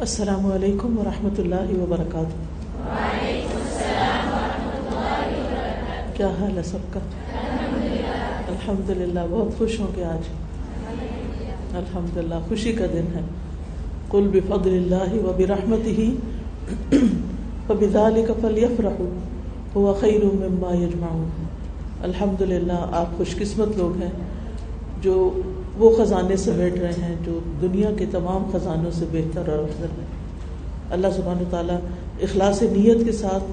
السلام علیکم ورحمۃ اللہ وبرکاتہ۔ کیا حال ہے سب کا؟ الحمد للہ بہت خوش ہوں کہ آج الحمد للہ خوشی کا دن ہے۔ کل بفضل اللہ و برحمت ہی وبدال کفل یفرح ہوا خیر مما یجمعون۔ الحمد للہ آپ خوش قسمت لوگ ہیں جو وہ خزانے سمیٹ رہے ہیں جو دنیا کے تمام خزانوں سے بہتر اور افضل ہے اللہ سبحانہ تعالیٰ اخلاص نیت کے ساتھ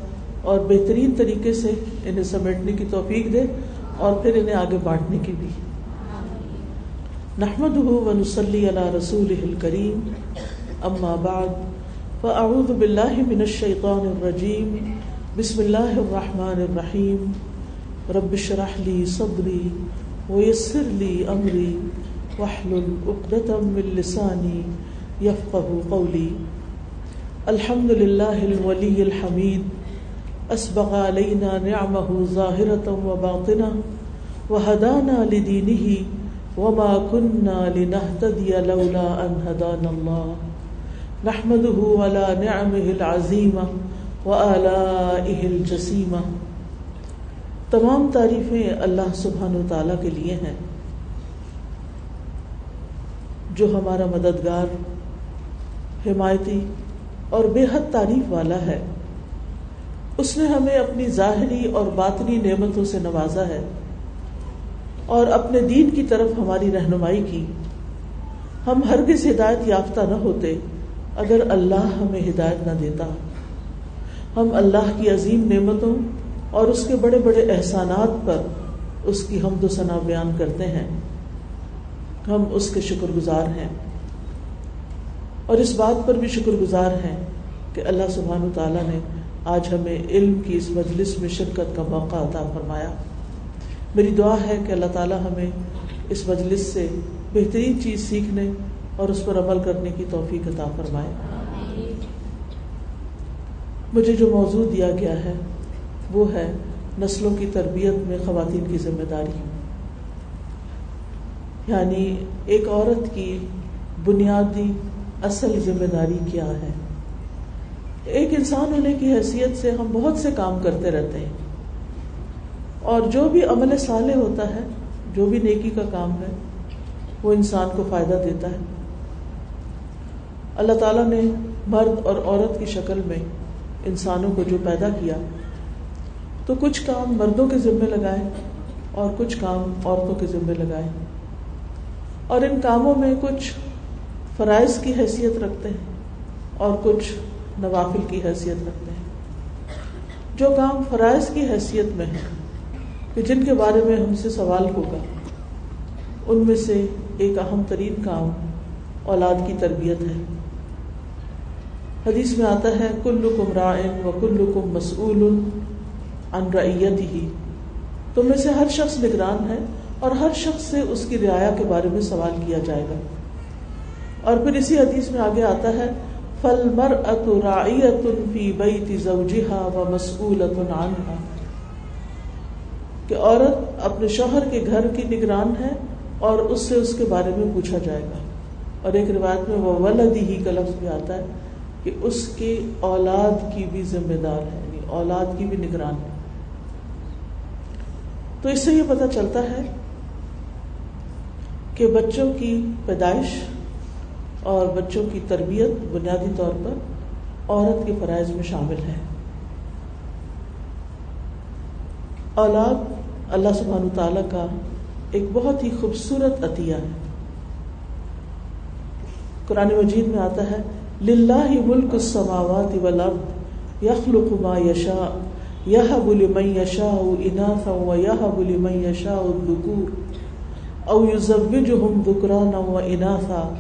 اور بہترین طریقے سے انہیں سمیٹنے کی توفیق دے اور پھر انہیں آگے بانٹنے کی بھی۔ نحمد و نسلی علی رسول کریم اما بعد، فاعوذ باللہ من الشیطان الرجیم۔ بسم اللہ الرحمن الرحیم۔ رب شرح لی صدری ویسر لی امری۔ واحلل عقدة من لساني يفقه قولي. الحمد لله الولي الحميد أسبغ علينا نعمه ظاهرة وباطنة وهدانا لدينه وما كنا لنهتدي لولا أن هدانا الله نحمده على نعمه العظيمة وآلائه الجسيمة تمام تعریفیں اللہ سبحانہ و تعالیٰ کے لیے ہیں۔ جو ہمارا مددگار، حمایتی اور بے حد تعریف والا ہے۔ اس نے ہمیں اپنی ظاہری اور باطنی نعمتوں سے نوازا ہے اور اپنے دین کی طرف ہماری رہنمائی کی۔ ہم ہرگز ہدایت یافتہ نہ ہوتے اگر اللہ ہمیں ہدایت نہ دیتا۔ ہم اللہ کی عظیم نعمتوں اور اس کے بڑے بڑے احسانات پر اس کی حمد و ثنا بیان کرتے ہیں۔ ہم اس کے شکر گزار ہیں۔ اور اس بات پر بھی شکر گزار ہیں کہ اللہ سبحان و تعالیٰ نے آج ہمیں علم کی اس مجلس میں شرکت کا موقع عطا فرمایا۔ میری دعا ہے کہ اللہ تعالیٰ ہمیں اس مجلس سے بہترین چیز سیکھنے اور اس پر عمل کرنے کی توفیق عطا فرمائے۔ مجھے جو موضوع دیا گیا ہے وہ ہے نسلوں کی تربیت میں خواتین کی ذمہ داری۔ یعنی ایک عورت کی بنیادی اصل ذمہ داری کیا ہے؟ ایک انسان ہونے کی حیثیت سے ہم بہت سے کام کرتے رہتے ہیں۔ اور جو بھی عمل صالح ہوتا ہے، جو بھی نیکی کا کام ہے، وہ انسان کو فائدہ دیتا ہے۔ اللہ تعالیٰ نے مرد اور عورت کی شکل میں انسانوں کو جو پیدا کیا، تو کچھ کام مردوں کے ذمے لگائے اور کچھ کام عورتوں کے ذمے لگائے۔ اور ان کاموں میں کچھ فرائض کی حیثیت رکھتے ہیں اور کچھ نوافل کی حیثیت رکھتے ہیں۔ جو کام فرائض کی حیثیت میں ہے کہ جن کے بارے میں ہم سے سوال ہوگا، ان میں سے ایک اہم ترین کام اولاد کی تربیت ہے۔ حدیث میں آتا ہے کل کم رائن و کل کم مسعول ان ریت ہی تم میں سے ہر شخص نگران ہے اور ہر شخص سے اس کی رعایا کے بارے میں سوال کیا جائے گا۔ اور پھر اسی حدیث میں آگے آتا ہے فل مر فی و مسعول کہ عورت اپنے شوہر کے گھر کی نگران ہے اور اس سے اس کے بارے میں پوچھا جائے گا۔ اور ایک روایت میں وہ ولدی ہی کا لفظ بھی آتا ہے کہ اس کی اولاد کی بھی ذمہ دار ہے یعنی اولاد کی بھی نگران ہے۔ تو اس سے یہ پتہ چلتا ہے کہ بچوں کی پیدائش اور بچوں کی تربیت بنیادی طور پر عورت کے فرائض میں شامل ہے۔ اولاد اللہ سبحان تعالی کا ایک بہت ہی خوبصورت عطیہ ہے۔ قرآن مجید میں آتا ہے، للہ ملک السماوات والارض یخلق ما یشا یہ بلی میں یشا اناثا و یہ بلی میں الذکور۔ او یزوجہم ذکرانا و اناثا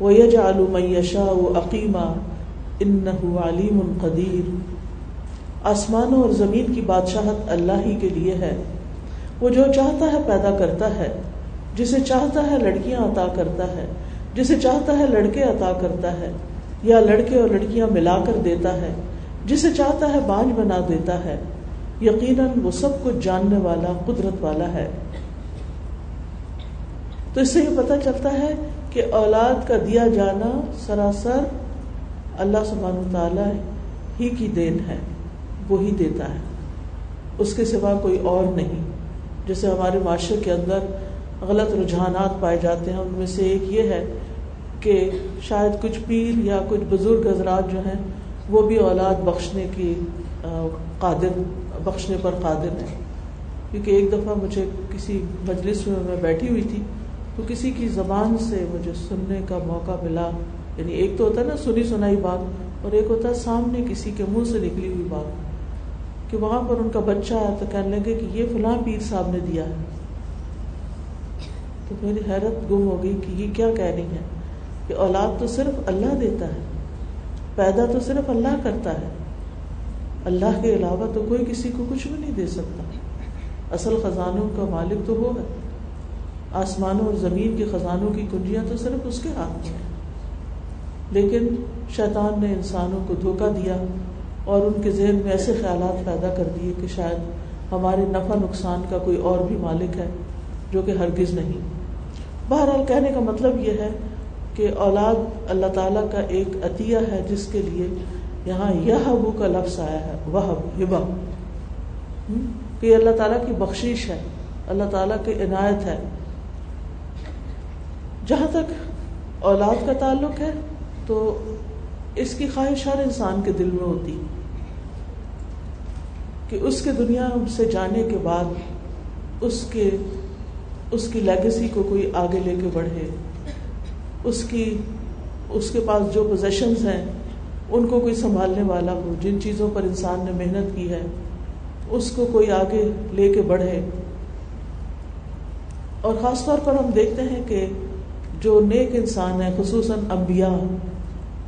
و یجعل من یشاء عقیما انہو علیم قدیر۔ آسمانوں اور زمین کی بادشاہت اللہ ہی کے لیے ہے۔ وہ جو چاہتا ہے پیدا کرتا ہے، جسے چاہتا ہے لڑکیاں عطا کرتا ہے، جسے چاہتا ہے لڑکے عطا کرتا ہے، یا لڑکے اور لڑکیاں ملا کر دیتا ہے، جسے چاہتا ہے بانج بنا دیتا ہے۔ یقیناً وہ سب کچھ جاننے والا، قدرت والا ہے۔ تو اس سے یہ پتہ چلتا ہے کہ اولاد کا دیا جانا سراسر اللہ سبحانہ تعالیٰ ہی کی دین ہے وہی دیتا ہے۔ اس کے سوا کوئی اور نہیں۔ جیسے ہمارے معاشرے کے اندر غلط رجحانات پائے جاتے ہیں، ان میں سے ایک یہ ہے کہ شاید کچھ پیر یا کچھ بزرگ حضرات جو ہیں، وہ بھی اولاد بخشنے کی قادر، بخشنے پر قادر ہیں۔ کیونکہ ایک دفعہ مجھے کسی مجلس میں میں بیٹھی ہوئی تھی تو کسی کی زبان سے مجھے سننے کا موقع ملا۔ یعنی ایک تو ہوتا ہے نا سنی سنائی بات اور ایک ہوتا ہے سامنے کسی کے منہ سے نکلی ہوئی بات کہ وہاں پر ان کا بچہ آیا تو کہنے لگے کہ یہ فلاں پیر صاحب نے دیا ہے۔ تو میری حیرت گم ہو گئی کہ یہ کیا کہہ رہی ہے کہ اولاد تو صرف اللہ دیتا ہے، پیدا تو صرف اللہ کرتا ہے۔ اللہ کے علاوہ تو کوئی کسی کو کچھ بھی نہیں دے سکتا۔ اصل خزانوں کا مالک تو وہ ہے۔ آسمانوں اور زمین کے خزانوں کی کنجیاں تو صرف اس کے ہاتھ میں ہیں۔ لیکن شیطان نے انسانوں کو دھوکہ دیا اور ان کے ذہن میں ایسے خیالات پیدا کر دیے کہ شاید ہمارے نفع نقصان کا کوئی اور بھی مالک ہے جو کہ ہرگز نہیں۔ بہرحال کہنے کا مطلب یہ ہے کہ اولاد اللہ تعالیٰ کا ایک عطیہ ہے جس کے لیے یہاں یہ کا لفظ آیا ہے وہ ہبا کہ یہ اللہ تعالیٰ کی بخشش ہے، اللہ تعالیٰ کی عنایت ہے۔ جہاں تک اولاد کا تعلق ہے، تو اس کی خواہش ہر انسان کے دل میں ہوتی۔ کہ اس کے دنیا سے جانے کے بعد اس کے، اس کی لیگسی کو کوئی آگے لے کے بڑھے۔ اس کی، اس کے پاس جو پوزیشنز ہیں، ان کو کوئی سنبھالنے والا ہو، جن چیزوں پر انسان نے محنت کی ہے، اس کو کوئی آگے لے کے بڑھے۔ اور خاص طور پر ہم دیکھتے ہیں کہ جو نیک انسان ہیں، خصوصاً انبیاء،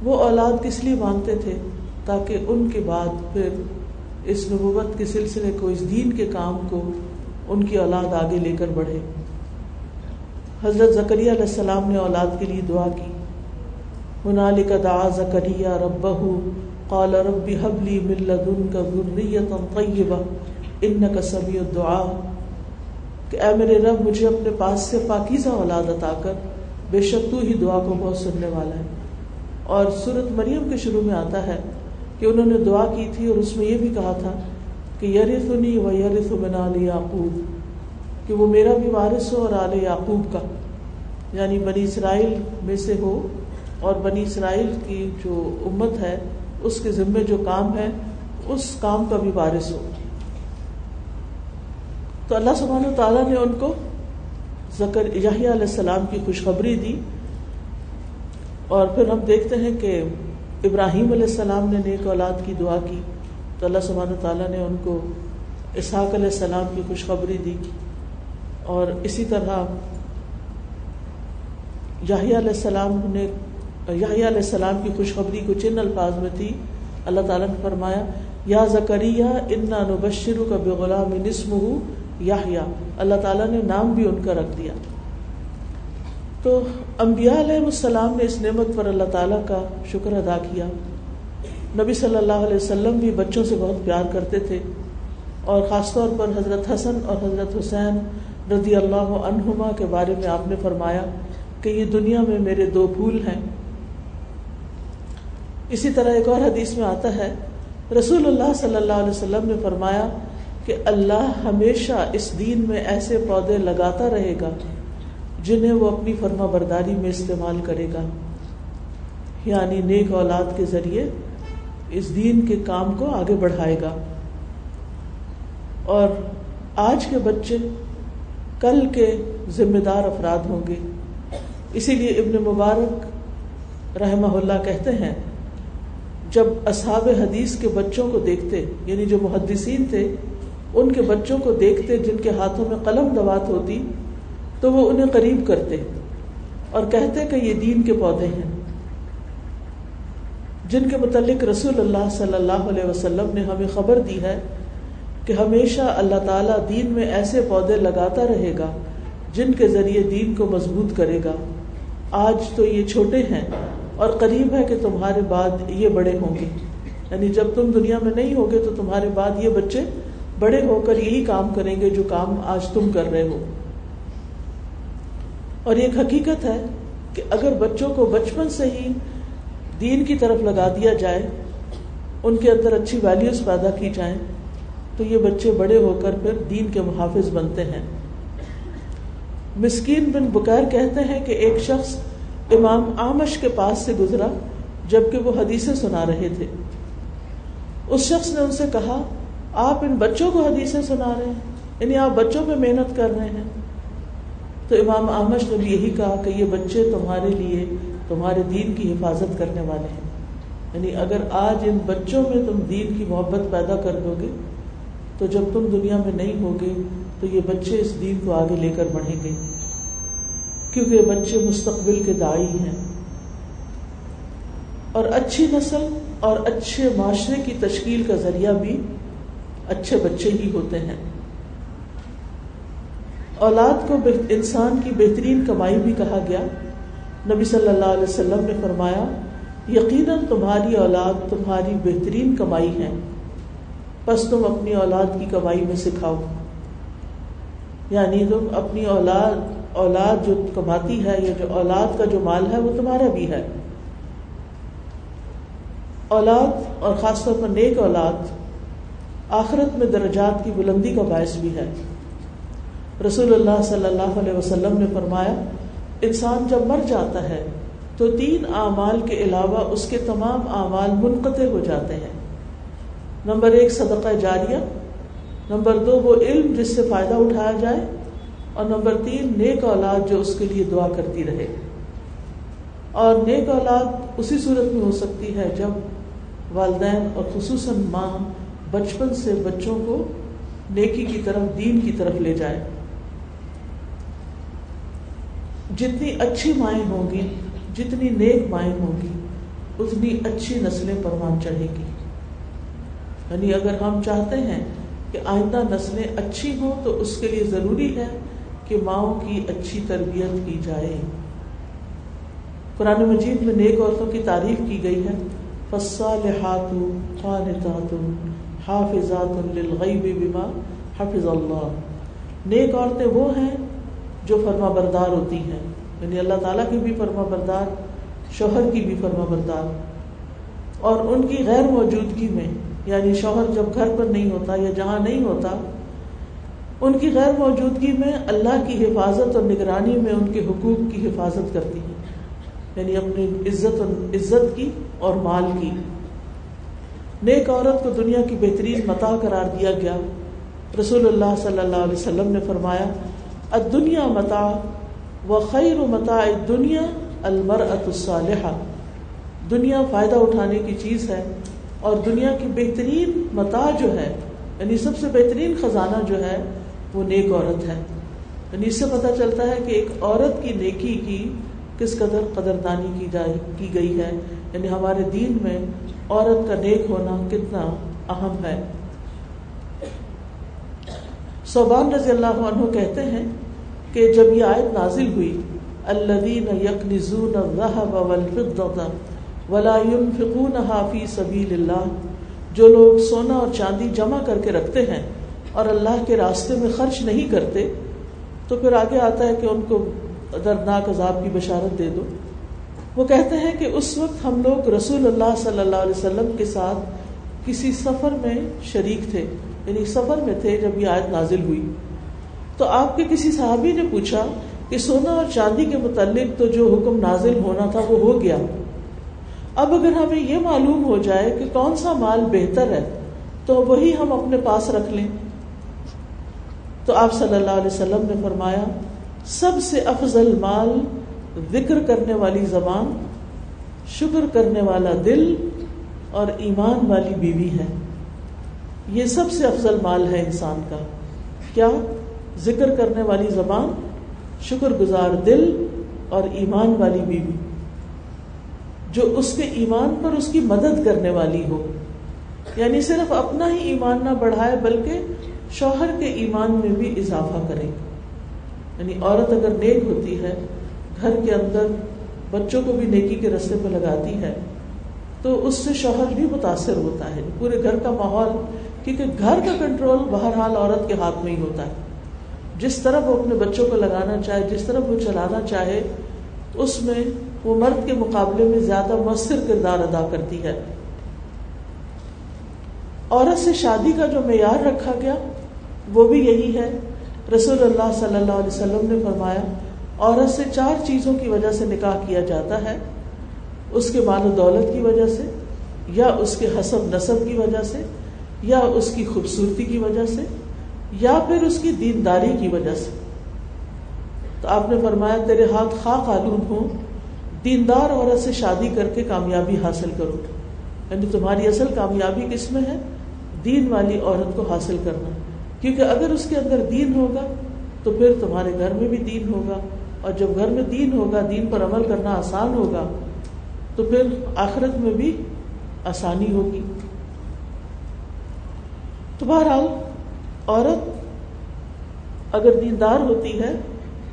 وہ اولاد کس لیے مانگتے تھے؟ تاکہ ان کے بعد پھر اس نبوت کے سلسلے کو، اس دین کے کام کو ان کی اولاد آگے لے کر بڑھے۔ حضرت زکریہ علیہ السلام نے اولاد کے لیے دعا کی۔ منالک دعا زکریہ رب قال ربی حبلی ملدن کا ذریت طیبہ ان کا سمیع الدعا کہ اے میرے رب، مجھے اپنے پاس سے پاکیزہ اولاد عطا کر۔ بے شک تو ہی دعا کو بہت سننے والا ہے۔ اور صورت مریم کے شروع میں آتا ہے کہ انہوں نے دعا کی تھی اور اس میں یہ بھی کہا تھا کہ یرثنی و یرث من آل یعقوب، کہ وہ میرا بھی وارث ہو اور آل یعقوب کا۔ یعنی بنی اسرائیل میں سے ہو اور بنی اسرائیل کی جو امت ہے، اس کے ذمے جو کام ہے، اس کام کا بھی وارث ہو۔ تو اللہ سبحانہ تعالیٰ نے ان کو ذکر یحییٰ علیہ السلام کی خوشخبری دی اور پھر ہم دیکھتے ہیں کہ ابراہیم علیہ السلام نے نیک اولاد کی دعا کی تو اللہ سبحانہ تعالیٰ نے ان کو اسحاق علیہ السلام کی خوشخبری دی اور اسی طرح یاہی علیہ السلام نے یاہی علیہ السلام کی خوشخبری کو چن الفاظ میں تھی اللہ تعالیٰ نے فرمایا، یا زکریہ انا نبشر کا بے نسم ہوں یا اللہ تعالیٰ نے نام بھی ان کا رکھ دیا۔ تو انبیاء علیہ السلام نے اس نعمت پر اللہ تعالیٰ کا شکر ادا کیا۔ نبی صلی اللہ علیہ وسلم بھی بچوں سے بہت پیار کرتے تھے اور خاص طور پر حضرت حسن اور حضرت حسین رضی اللہ عنہما کے بارے میں آپ نے فرمایا کہ یہ دنیا میں میرے دو پھول ہیں۔ اسی طرح ایک اور حدیث میں آتا ہے، رسول اللہ صلی اللہ علیہ وسلم نے فرمایا کہ اللہ ہمیشہ اس دین میں ایسے پودے لگاتا رہے گا جنہیں وہ اپنی فرما برداری میں استعمال کرے گا۔ یعنی نیک اولاد کے ذریعے اس دین کے کام کو آگے بڑھائے گا۔ اور آج کے بچے کل کے ذمہ دار افراد ہوں گے۔ اسی لیے ابن مبارک رحمہ اللہ کہتے ہیں، جب اصحاب حدیث کے بچوں کو دیکھتے یعنی جو محدثین تھے ان کے بچوں کو دیکھتے، جن کے ہاتھوں میں قلم دوات ہوتی، تو وہ انہیں قریب کرتے اور کہتے کہ یہ دین کے پودے ہیں۔ جن کے متعلق رسول اللہ صلی اللہ علیہ وسلم نے ہمیں خبر دی ہے کہ ہمیشہ اللہ تعالیٰ دین میں ایسے پودے لگاتا رہے گا جن کے ذریعے دین کو مضبوط کرے گا۔ آج تو یہ چھوٹے ہیں اور قریب ہے کہ تمہارے بعد یہ بڑے ہوں گے۔ یعنی جب تم دنیا میں نہیں ہوگے تو تمہارے بعد یہ بچے بڑے ہو کر یہی کام کریں گے جو کام آج تم کر رہے ہو۔ اور ایک حقیقت ہے کہ اگر بچوں کو بچپن سے ہی دین کی طرف لگا دیا جائے، ان کے اندر اچھی ویلیوز پیدا کی جائیں، تو یہ بچے بڑے ہو کر پھر دین کے محافظ بنتے ہیں۔ مسکین بن بکیر کہتے ہیں کہ ایک شخص امام آمش کے پاس سے گزرا جبکہ وہ حدیثیں سنا رہے تھے۔ اس شخص نے ان سے کہا آپ ان بچوں کو حدیثیں سنا رہے ہیں یعنی آپ بچوں پہ محنت کر رہے ہیں۔ تو امام آمش نے بھی یہی کہا کہ یہ بچے تمہارے لیے، تمہارے دین کی حفاظت کرنے والے ہیں۔ یعنی اگر آج ان بچوں میں تم دین کی محبت پیدا کر دو گے، تو جب تم دنیا میں نہیں ہوگے، تو یہ بچے اس دین کو آگے لے کر بڑھیں گے۔ کیونکہ بچے مستقبل کے دائی ہیں۔ اور اچھی نسل اور اچھے معاشرے کی تشکیل کا ذریعہ بھی اچھے بچے ہی ہوتے ہیں۔ اولاد کو انسان کی بہترین کمائی بھی کہا گیا۔ نبی صلی اللہ علیہ وسلم نے فرمایا، یقیناً تمہاری اولاد تمہاری بہترین کمائی ہے۔ بس تم اپنی اولاد کی کمائی میں سکھاؤ یعنی تم اپنی اولاد اولاد جو کماتی ہے یا جو اولاد کا جو مال ہے وہ تمہارا بھی ہے۔ اولاد اور خاص طور پر نیک اولاد آخرت میں درجات کی بلندی کا باعث بھی ہے۔ رسول اللہ صلی اللہ علیہ وسلم نے فرمایا، انسان جب مر جاتا ہے، تو تین اعمال کے علاوہ اس کے تمام اعمال منقطع ہو جاتے ہیں۔ نمبر ایک، صدقہ جاریہ۔ نمبر دو، وہ علم جس سے فائدہ اٹھایا جائے۔ اور نمبر تین، نیک اولاد جو اس کے لیے دعا کرتی رہے۔ اور نیک اولاد اسی صورت میں ہو سکتی ہے جب والدین اور خصوصاً ماں بچپن سے بچوں کو نیکی کی طرف، دین کی طرف لے جائے۔ جتنی اچھی مائیں ہوں گی، جتنی نیک مائیں ہوں گی، اتنی اچھی نسلیں پروان چڑھے گی۔ یعنی اگر ہم چاہتے ہیں کہ آئندہ نسلیں اچھی ہوں، تو اس کے لیے ضروری ہے کہ ماؤں کی اچھی تربیت کی جائے۔ قرآن مجید میں نیک عورتوں کی تعریف کی گئی ہے فصالحات خانتات حافظات للغیب بما حفظ اللہ۔ نیک عورتیں وہ ہیں جو فرما بردار ہوتی ہیں یعنی اللہ تعالیٰ کی بھی فرما بردار، شوہر کی بھی فرما بردار۔ اور ان کی غیر موجودگی میں یعنی شوہر جب گھر پر نہیں ہوتا یا جہاں نہیں ہوتا، ان کی غیر موجودگی میں اللہ کی حفاظت اور نگرانی میں ان کے حقوق کی حفاظت کرتی ہے یعنی اپنی عزت عزت کی اور مال کی۔ نیک عورت کو دنیا کی بہترین متا قرار دیا گیا۔ رسول اللہ صلی اللہ علیہ وسلم نے فرمایا دنیا متا و خیر متا دنیا المر الصالحہ۔ دنیا فائدہ اٹھانے کی چیز ہے اور دنیا کی بہترین متا جو ہے یعنی سب سے بہترین خزانہ جو ہے، وہ نیک عورت ہے۔ یعنی اس سے پتہ چلتا ہے کہ ایک عورت کی نیکی کی کس قدر قدردانی کی جائے کی گئی ہے؟ یعنی ہمارے دین میں عورت کا نیک ہونا کتنا اہم ہے۔ صوبان رضی اللہ عنہ کہتے ہیں کہ جب یہ آیت نازل ہوئی، الذین یکنزون الذهب والفضة ولا ينفقونها في سبیل اللہ جو لوگ سونا اور چاندی جمع کر کے رکھتے ہیں اور اللہ کے راستے میں خرچ نہیں کرتے، تو پھر آگے آتا ہے کہ ان کو دردناک عذاب کی بشارت دے دو۔ وہ کہتے ہیں کہ اس وقت ہم لوگ رسول اللہ صلی اللہ علیہ وسلم کے ساتھ کسی سفر میں شریک تھے یعنی سفر میں تھے جب یہ آیت نازل ہوئی۔ تو آپ کے کسی صحابی نے پوچھا کہ سونا اور چاندی کے متعلق تو جو حکم نازل ہونا تھا وہ ہو گیا۔ اب اگر ہمیں یہ معلوم ہو جائے کہ کون سا مال بہتر ہے، تو وہی ہم اپنے پاس رکھ لیں۔ تو آپ صلی اللہ علیہ وسلم نے فرمایا سب سے افضل مال ذکر کرنے والی زبان، شکر کرنے والا دل اور ایمان والی بیوی ہے۔ یہ سب سے افضل مال ہے انسان کا۔ کیا ذکر کرنے والی زبان، شکر گزار دل اور ایمان والی بیوی، جو اس کے ایمان پر اس کی مدد کرنے والی ہو۔ یعنی صرف اپنا ہی ایمان نہ بڑھائے، بلکہ شوہر کے ایمان میں بھی اضافہ کرے۔ یعنی عورت اگر نیک ہوتی ہے، گھر کے اندر بچوں کو بھی نیکی کے رستے پہ لگاتی ہے، تو اس سے شوہر بھی متاثر ہوتا ہے۔ پورے گھر کا ماحول، کیونکہ گھر کا کنٹرول بہرحال عورت کے ہاتھ میں ہی ہوتا ہے۔ جس طرح وہ اپنے بچوں کو لگانا چاہے، جس طرح وہ چلانا چاہے اس میں وہ مرد کے مقابلے میں زیادہ مؤثر کردار ادا کرتی ہے۔ عورت سے شادی کا جو معیار رکھا گیا، وہ بھی یہی ہے۔ رسول اللہ صلی اللہ علیہ وسلم نے فرمایا، عورت سے چار چیزوں کی وجہ سے نکاح کیا جاتا ہے، اس کے مال و دولت کی وجہ سے، یا اس کے حسب نصب کی وجہ سے، یا اس کی خوبصورتی کی وجہ سے، یا پھر اس کی دینداری کی وجہ سے۔ تو آپ نے فرمایا، تیرے ہاتھ خاک آلود ہوں، دیندار عورت سے شادی کر کے کامیابی حاصل کرو۔ یعنی تمہاری اصل کامیابی کس میں ہے؟ دین والی عورت کو حاصل کرنا۔ کیونکہ اگر اس کے اندر دین ہوگا تو پھر تمہارے گھر میں بھی دین ہوگا اور جب گھر میں دین ہوگا، دین پر عمل کرنا آسان ہوگا، تو پھر آخرت میں بھی آسانی ہوگی۔ تو بہرحال، عورت اگر دیندار ہوتی ہے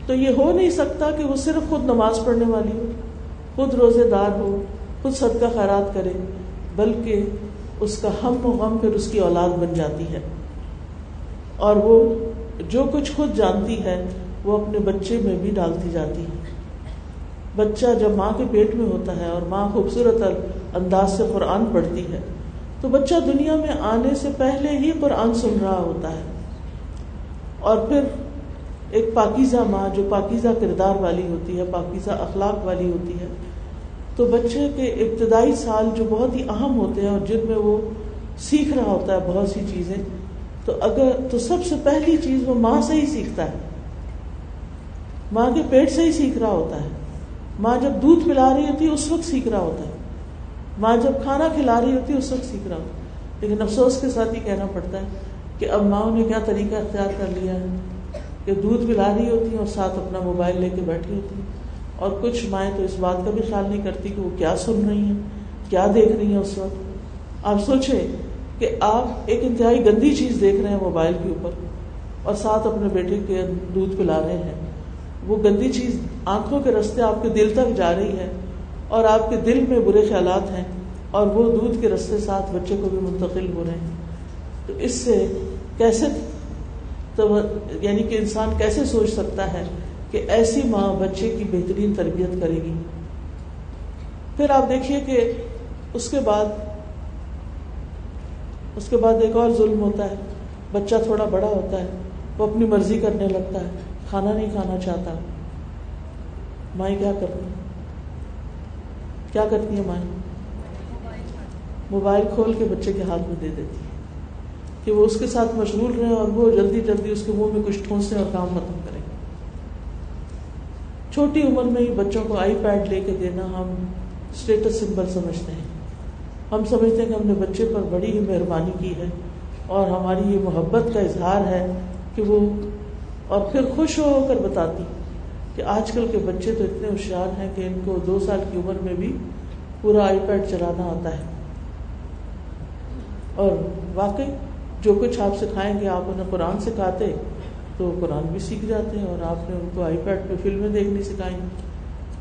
تو یہ ہو نہیں سکتا کہ وہ صرف خود نماز پڑھنے والی ہو، خود روزے دار ہو، خود صدقہ خیرات کرے، بلکہ اس کا ہم و غم پھر اس کی اولاد بن جاتی ہے۔ اور وہ جو کچھ خود جانتی ہے، وہ اپنے بچے میں بھی ڈالتی جاتی ہے۔ بچہ جب ماں کے پیٹ میں ہوتا ہے اور ماں خوبصورت انداز سے قرآن پڑھتی ہے، تو بچہ دنیا میں آنے سے پہلے ہی قرآن سن رہا ہوتا ہے۔ اور پھر ایک پاکیزہ ماں جو پاکیزہ کردار والی ہوتی ہے، پاکیزہ اخلاق والی ہوتی ہے، تو بچے کے ابتدائی سال جو بہت ہی اہم ہوتے ہیں اور جن میں وہ سیکھ رہا ہوتا ہے بہت سی چیزیں تو اگر تو سب سے پہلی چیز وہ ماں سے ہی سیکھتا ہے۔ ماں کے پیٹ سے ہی سیکھ رہا ہوتا ہے۔ ماں جب دودھ پلا رہی ہوتی ہے، اس وقت سیکھ رہا ہوتا ہے۔ ماں جب کھانا کھلا رہی ہوتی ہے، اس وقت سیکھ رہا ہوتا ہے۔ لیکن افسوس کے ساتھ یہ کہنا پڑتا ہے کہ اب ماؤں نے کیا طریقہ اختیار کر لیا ہے؟ کہ دودھ پلا رہی ہوتی ہیں اور ساتھ اپنا موبائل لے کے بیٹھی ہوتی ہیں اور کچھ مائیں تو اس بات کا بھی خیال نہیں کرتی کہ وہ کیا سن رہی ہیں، کیا دیکھ رہی ہیں اس وقت۔ آپ سوچیں کہ آپ ایک انتہائی گندی چیز دیکھ رہے ہیں موبائل کے اوپر اور ساتھ اپنے بیٹے کے دودھ پلا رہے ہیں۔ وہ گندی چیز آنکھوں کے رستے آپ کے دل تک جا رہی ہے اور آپ کے دل میں برے خیالات ہیں اور وہ دودھ کے رستے ساتھ بچے کو بھی منتقل ہو رہے ہیں۔ تو اس سے کیسے تو یعنی کہ انسان کیسے سوچ سکتا ہے کہ ایسی ماں بچے کی بہترین تربیت کرے گی؟ پھر آپ دیکھیے کہ اس کے بعد اس کے بعد ایک اور ظلم ہوتا ہے۔ بچہ تھوڑا بڑا ہوتا ہے، وہ اپنی مرضی کرنے لگتا ہے، کھانا نہیں کھانا چاہتا۔ مائیں کیا کرتی کیا کرتی ہیں مائیں؟ موبائل کھول کے بچے کے ہاتھ میں دے دیتی ہے کہ وہ اس کے ساتھ مشغول رہے اور وہ جلدی جلدی اس کے منہ میں کچھ ٹھونسے اور کام ختم کریں۔ چھوٹی عمر میں ہی بچوں کو آئی پیڈ لے کے دینا ہم اسٹیٹس سمبل سمجھتے ہیں۔ ہم سمجھتے ہیں کہ ہم نے بچے پر بڑی ہی مہربانی کی ہے اور ہماری یہ محبت کا اظہار ہے کہ وہ اور پھر خوش ہو کر بتاتی کہ آج کل کے بچے تو اتنے ہوشیار ہیں کہ ان کو دو سال کی عمر میں بھی پورا آئی پیڈ چلانا آتا ہے۔ اور واقعی جو کچھ آپ سکھائیں گے، آپ انہیں قرآن سکھاتے تو قرآن بھی سیکھ جاتے ہیں اور آپ نے ان کو آئی پیڈ پہ فلمیں دیکھنی سکھائیں،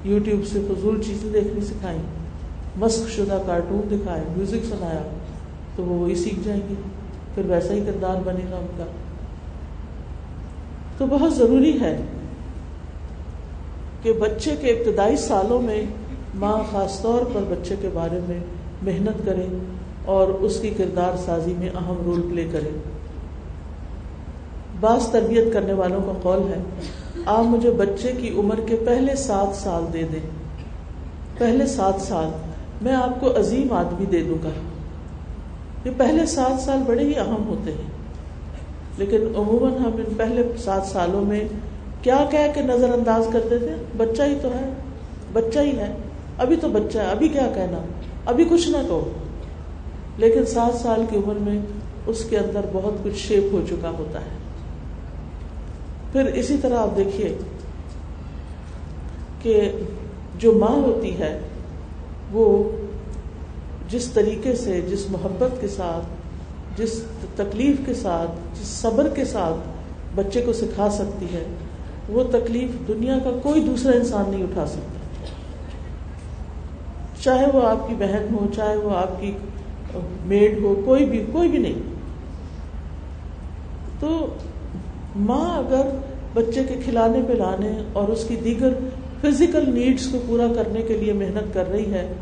یوٹیوب سے فضول چیزیں دیکھنی سکھائیں۔ مشق شدہ کارٹون دکھائے میوزک سنایا، تو وہ وہی سیکھ جائیں گے پھر ویسا ہی کردار بنے گا ان کا۔ تو بہت ضروری ہے کہ بچے کے ابتدائی سالوں میں ماں خاص طور پر بچے کے بارے میں محنت کرے اور اس کی کردار سازی میں اہم رول پلے کرے۔ بعض تربیت کرنے والوں کا قول ہے، آپ مجھے بچے کی عمر کے پہلے سات سال دے دیں۔ پہلے سات سال۔ میں آپ کو عظیم آدمی دے دوں گا۔ یہ پہلے سات سال بڑے ہی اہم ہوتے ہیں۔ لیکن عموماً ہم ان پہلے سات سالوں میں کیا کہہ کے نظر انداز کرتے تھے؟ بچہ ہی تو ہے۔ بچہ ہی ہے۔ ابھی تو بچہ ہے۔ ابھی کیا کہنا؟ ابھی کچھ نہ کہو۔ لیکن سات سال کی عمر میں اس کے اندر بہت کچھ شیپ ہو چکا ہوتا ہے۔ پھر اسی طرح آپ دیکھیے کہ جو ماں ہوتی ہے وہ جس طریقے سے، جس محبت کے ساتھ، جس تکلیف کے ساتھ، جس صبر کے ساتھ بچے کو سکھا سکتی ہے، وہ تکلیف دنیا کا کوئی دوسرا انسان نہیں اٹھا سکتا۔ چاہے وہ آپ کی بہن ہو، چاہے وہ آپ کی میڈ ہو، کوئی بھی کوئی بھی نہیں۔ تو ماں اگر بچے کے کھلانے پلانے اور اس کی دیگر فزیکل نیڈس کو پورا کرنے کے لیے محنت کر رہی ہے،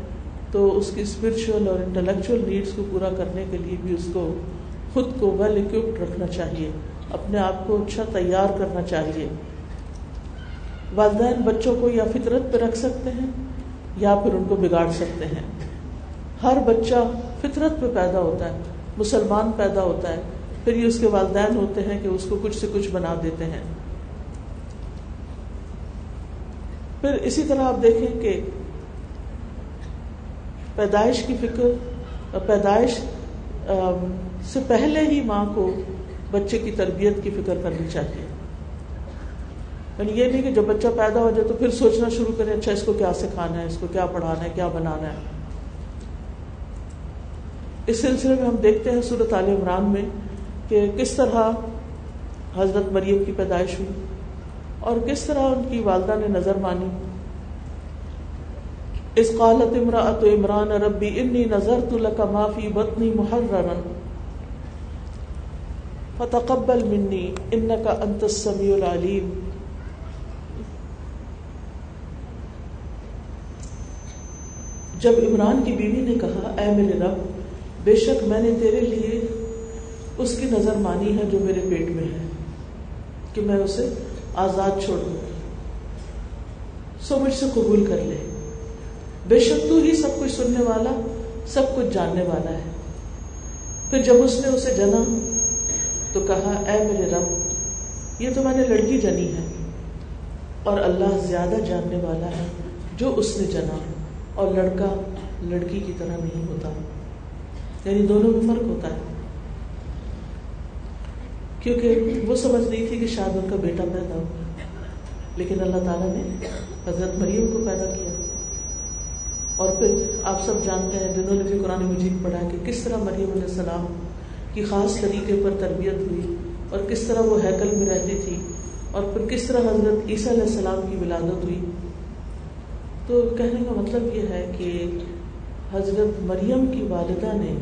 تو اس کی اسپرچل اور انٹلیکچوئل نیڈس کو پورا کرنے کے لیے بھی اس کو خود کو ویل اکوپڈ رکھنا چاہیے، اپنے آپ کو اچھا تیار کرنا چاہیے۔ والدین بچوں کو یا فطرت پہ رکھ سکتے ہیں یا پھر ان کو بگاڑ سکتے ہیں۔ ہر بچہ فطرت پہ پیدا ہوتا ہے، مسلمان پیدا ہوتا ہے، پھر یہ اس کے والدین ہوتے ہیں کہ اس کو کچھ سے کچھ بنا دیتے ہیں۔ پھر اسی طرح آپ دیکھیں کہ پیدائش کی فکر، پیدائش سے پہلے ہی ماں کو بچے کی تربیت کی فکر کرنی چاہیے۔ یعنی یہ نہیں کہ جب بچہ پیدا ہو جائے تو پھر سوچنا شروع کرے اچھا اس کو کیا سکھانا ہے، اس کو کیا پڑھانا ہے، کیا بنانا ہے۔ اس سلسلے میں ہم دیکھتے ہیں صورت عال عمران میں کہ کس طرح حضرت مریم کی پیدائش ہوئی۔ اور کس طرح ان کی والدہ نے نظر مانی؟ اس قالت امراۃ عمران، ربی انی نظر تو لکا معافی بتنی محرر فتقبل منی ان کا انت السمیع العلیم۔ جب عمران کی بیوی نے کہا، اے میرے رب، بے شک میں نے تیرے لیے اس کی نظر مانی ہے جو میرے پیٹ میں ہے، کہ میں اسے آزاد چھوڑ دوں۔ سو مجھ سے قبول کر لے۔ بے شک تو ہی سب کچھ سننے والا، سب کچھ جاننے والا ہے۔ پھر جب اس نے اسے جنا، تو کہا، اے میرے رب، یہ تو میں نے لڑکی جنی ہے، اور اللہ زیادہ جاننے والا ہے جو اس نے جنا، اور لڑکا لڑکی کی طرح نہیں ہوتا۔ یعنی دونوں میں فرق ہوتا ہے۔ کیونکہ وہ سمجھ رہی تھی کہ شاید ان کا بیٹا پیدا ہوگا لیکن اللہ تعالیٰ نے حضرت مریم کو پیدا کیا۔ اور پھر آپ سب جانتے ہیں جنہوں نے بھی قرآن مجید پڑھا کہ کس طرح مریم علیہ السلام کی خاص طریقے پر تربیت ہوئی اور کس طرح وہ ہیکل میں رہتی تھی اور پھر کس طرح حضرت عیسیٰ علیہ السلام کی ولادت ہوئی۔ تو کہنے کا مطلب یہ ہے کہ حضرت مریم کی والدہ نے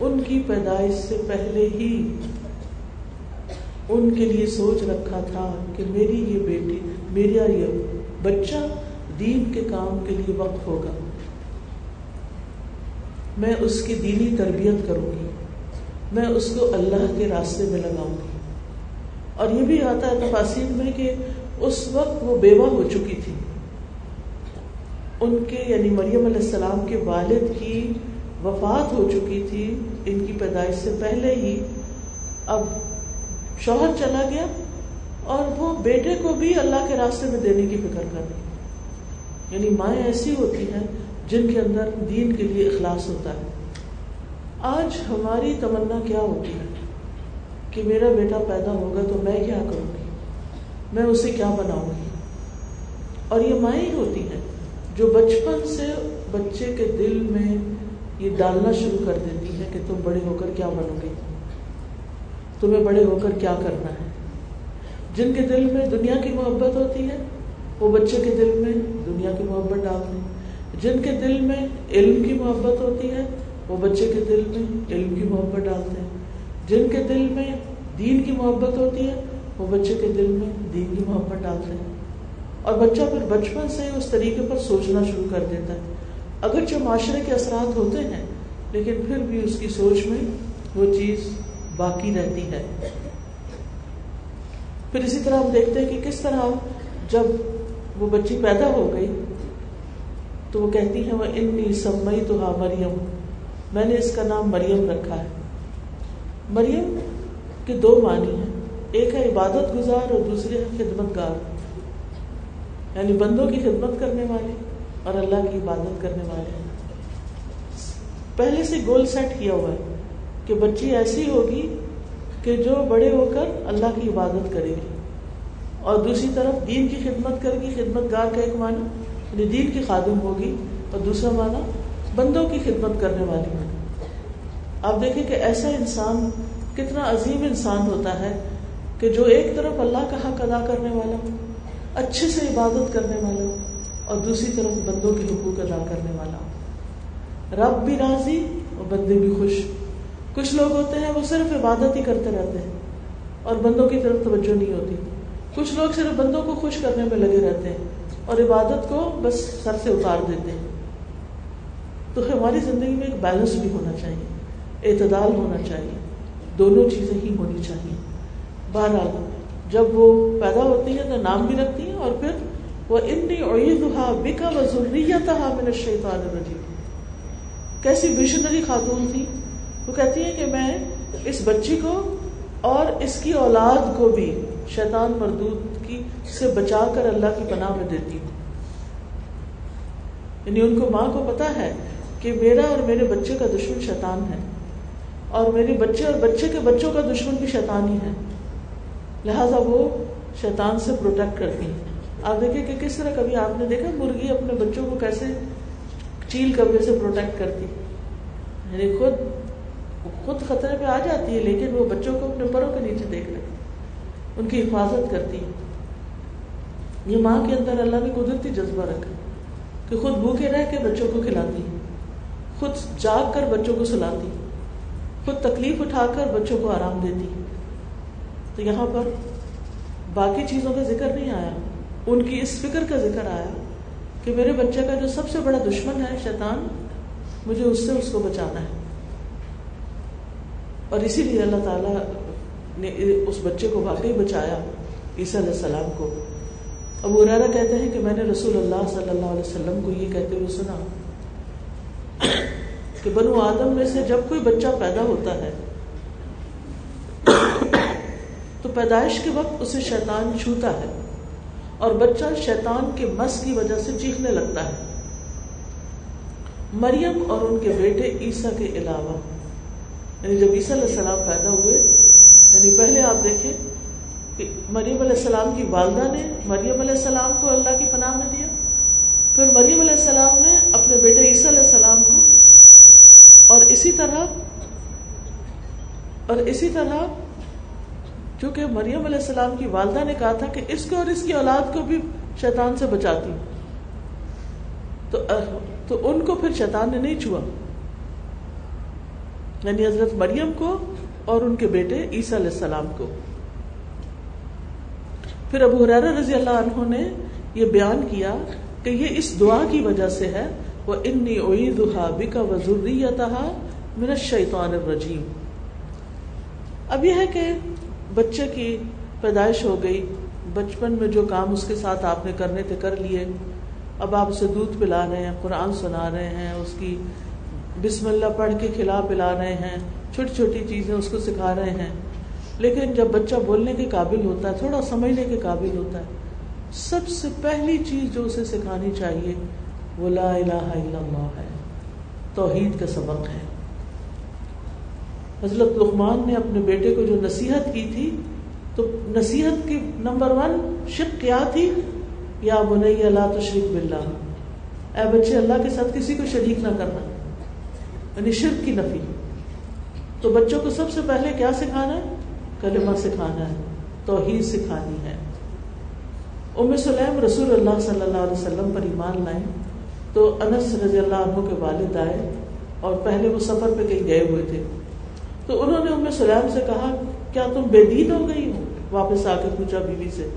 ان کی پیدائش سے پہلے ہی ان کے لیے سوچ رکھا تھا کہ میری یہ بیٹی، میرا یہ بچہ دین کے کام کے لیے وقت ہوگا۔ میں اس کی دینی تربیت کروں گی۔ میں اس کو اللہ کے راستے میں لگاؤں گی۔ اور یہ بھی آتا ہے تفاصیر میں کہ اس وقت وہ بیوہ ہو چکی تھی۔ ان کے یعنی مریم علیہ السلام کے والد کی وفات ہو چکی تھی۔ ان کی پیدائش سے پہلے ہی اب شوہر چلا گیا اور وہ بیٹے کو بھی اللہ کے راستے میں دینے کی فکر کر رہی یعنی مائیں ایسی ہوتی ہیں جن کے اندر دین کے لیے اخلاص ہوتا ہے۔ آج ہماری تمنا کیا ہوتی ہے؟ کہ میرا بیٹا پیدا ہوگا تو میں کیا کروں گی؟ میں اسے کیا بناؤں گی؟ اور یہ مائیں ہوتی ہیں جو بچپن سے بچے کے دل میں یہ ڈالنا شروع کر دیتی ہے کہ تم بڑے ہو کر کیا بنو گے؟ تمہیں بڑے ہو کر کیا کرنا ہے؟ جن کے دل میں دنیا کی محبت ہوتی ہے، وہ بچے کے دل میں دنیا کی محبت ڈالتے ہیں جن کے دل میں علم کی محبت ہوتی ہے، وہ بچے کے دل میں علم کی محبت ڈالتے ہیں جن کے دل میں دین کی محبت ہوتی ہے، وہ بچے کے دل میں دین کی محبت ڈالتے ہیں اور بچہ پھر بچپن سے اس طریقے پر سوچنا شروع کر دیتا ہے۔ اگرچہ معاشرے کے اثرات ہوتے ہیں، لیکن پھر بھی اس کی سوچ میں وہ چیز باقی رہتی ہے۔ پھر اسی طرح ہم دیکھتے ہیں کہ کس طرح جب وہ بچی پیدا ہو گئی، تو وہ کہتی ہیں وہ انی سمئی تو ہاں مریم میں نے اس کا نام مریم رکھا ہے۔ مریم کے دو معنی ہیں۔ ایک ہے عبادت گزار اور دوسری ہے خدمت گار یعنی بندوں کی خدمت کرنے والے اور اللہ کی عبادت کرنے والے پہلے سے گول سیٹ کیا ہوا ہے۔ کہ بچی ایسی ہوگی کہ جو بڑے ہو کر اللہ کی عبادت کرے گی۔ اور دوسری طرف دین کی خدمت کرے گی خدمت گار کا ایک معنی یعنی دین کی خادم ہوگی۔ اور دوسرا معنی، بندوں کی خدمت کرنے والی ہوگی۔ آپ دیکھیں کہ ایسا انسان، کتنا عظیم انسان ہوتا ہے کہ جو ایک طرف اللہ کا حق ادا کرنے والا ہو، اچھے سے عبادت کرنے والا ہو، اور دوسری طرف بندوں کے حقوق ادا کرنے والا ہو۔ رب بھی راضی اور بندے بھی خوش۔ کچھ لوگ ہوتے ہیں وہ صرف عبادت ہی کرتے رہتے ہیں اور بندوں کی طرف توجہ نہیں ہوتی۔ کچھ لوگ صرف بندوں کو خوش کرنے میں لگے رہتے ہیں اور عبادت کو بس سر سے اتار دیتے ہیں۔ تو ہماری زندگی میں ایک بیلنس بھی ہونا چاہیے، اعتدال ہونا چاہیے، دونوں چیزیں ہی ہونی چاہیے۔ بہرحال، جب وہ پیدا ہوتی ہیں تو نام بھی رکھتی ہیں اور پھر وہ انی عیدہا بکا و ذریتہا من الشیطان الرجیم کیسی ویشنری خاتون تھی وہ کہتی ہیں کہ میں اس بچی کو اور اس کی اولاد کو بھی شیطان مردود کی سے بچا کر اللہ کی پناہ میں دیتی ہوں۔ یعنی ان کو ماں کو پتا ہے کہ میرا اور میرے بچے کا دشمن شیطان ہے اور میرے بچے اور بچے کے بچوں کا دشمن بھی شیطان ہی ہے۔ لہذا وہ شیطان سے پروٹیکٹ کرتی ہیں۔ آپ دیکھیں کہ کس طرح کبھی آپ نے دیکھا مرغی اپنے بچوں کو کیسے چیل کبے سے پروٹیکٹ کرتی یعنی خود خود خطرے پہ آ جاتی ہے، لیکن وہ بچوں کو اپنے پروں کے نیچے دیکھ رہے ان کی حفاظت کرتی ہے۔ یہ ماں کے اندر اللہ نے قدرتی جذبہ رکھا کہ خود بھوکے رہ کے بچوں کو کھلاتی خود جاگ کر بچوں کو سلاتی خود تکلیف اٹھا کر بچوں کو آرام دیتی تو یہاں پر باقی چیزوں کا ذکر نہیں آیا۔ ان کی اس فکر کا ذکر آیا کہ میرے بچے کا جو سب سے بڑا دشمن ہے، شیطان، مجھے اس سے اس کو بچانا ہے۔ اور اسی لیے اللہ تعالیٰ نے اس بچے کو واقعی بچایا، عیسیٰ علیہ السلام کو۔ اب ارارا کہتے ہیں کہ میں نے رسول اللہ صلی اللہ علیہ وسلم کو یہ کہتے ہوئے سنا کہ بنو آدم میں سے جب کوئی بچہ پیدا ہوتا ہے، تو پیدائش کے وقت اسے شیطان چھوتا ہے اور بچہ شیطان کے مس کی وجہ سے چیخنے لگتا ہے۔ مریم اور ان کے بیٹے عیسیٰ کے علاوہ۔ یعنی جب عیسیٰ علیہ السلام پیدا ہوئے یعنی پہلے آپ دیکھیں کہ مریم علیہ السلام کی والدہ نے مریم علیہ السلام کو اللہ کی پناہ میں دیا، پھر مریم علیہ السلام نے اپنے بیٹے عیسیٰ علیہ السلام کو، اور اسی طرح، اور اسی طرح کیونکہ مریم علیہ السلام کی والدہ نے کہا تھا کہ اس کو اور اس کی اولاد کو بھی شیطان سے بچاتی تو تو ان کو پھر شیطان نے نہیں چھوا۔ یعنی حضرت مریم کو اور ان کے بیٹے عیسیٰ علیہ السلام کو۔ پھر ابو حرار رضی اللہ عنہ نے یہ بیان کیا کہ یہ اس دعا کی وجہ سے ہے وہ انی اویدہا بکا وزریتہا من الشیطان الرجیم اب یہ ہے کہ بچے کی پیدائش ہو گئی، بچپن میں جو کام اس کے ساتھ آپ نے کرنے تھے، کر لیے۔ اب آپ اسے دودھ پلا رہے ہیں، قرآن سنا رہے ہیں، اس کی بسم اللہ پڑھ کے کھلا پلا رہے ہیں، چھوٹی چھوٹی چیزیں اس کو سکھا رہے ہیں۔ لیکن جب بچہ بولنے کے قابل ہوتا ہے، تھوڑا سمجھنے کے قابل ہوتا ہے، سب سے پہلی چیز جو اسے سکھانی چاہیے، وہ لا الہ الا اللہ ہے۔ توحید کا سبق ہے۔ حضرت لقمان نے اپنے بیٹے کو جو نصیحت کی تھی، تو نصیحت کی نمبر ون شک کیا تھی؟ یا بنی اللہ تشریف بلّہ اے بچے، اللہ کے ساتھ کسی کو شریک نہ کرنا۔ یعنی شرک کی نفی۔ تو بچوں کو سب سے پہلے کیا سکھانا ہے؟ کلمہ سکھانا ہے، توحید سکھانی ہے۔ ام سلیم رسول اللہ صلی اللہ علیہ وسلم پر ایمان لائیں۔ تو انس رضی اللہ عنہ کے والد آئے اور پہلے وہ سفر پہ کہیں گئے ہوئے تھے۔ تو انہوں نے ام سلیم سے کہا، کیا تم بے دین ہو گئی ہو؟ واپس آ کے پوچھا بیوی سے۔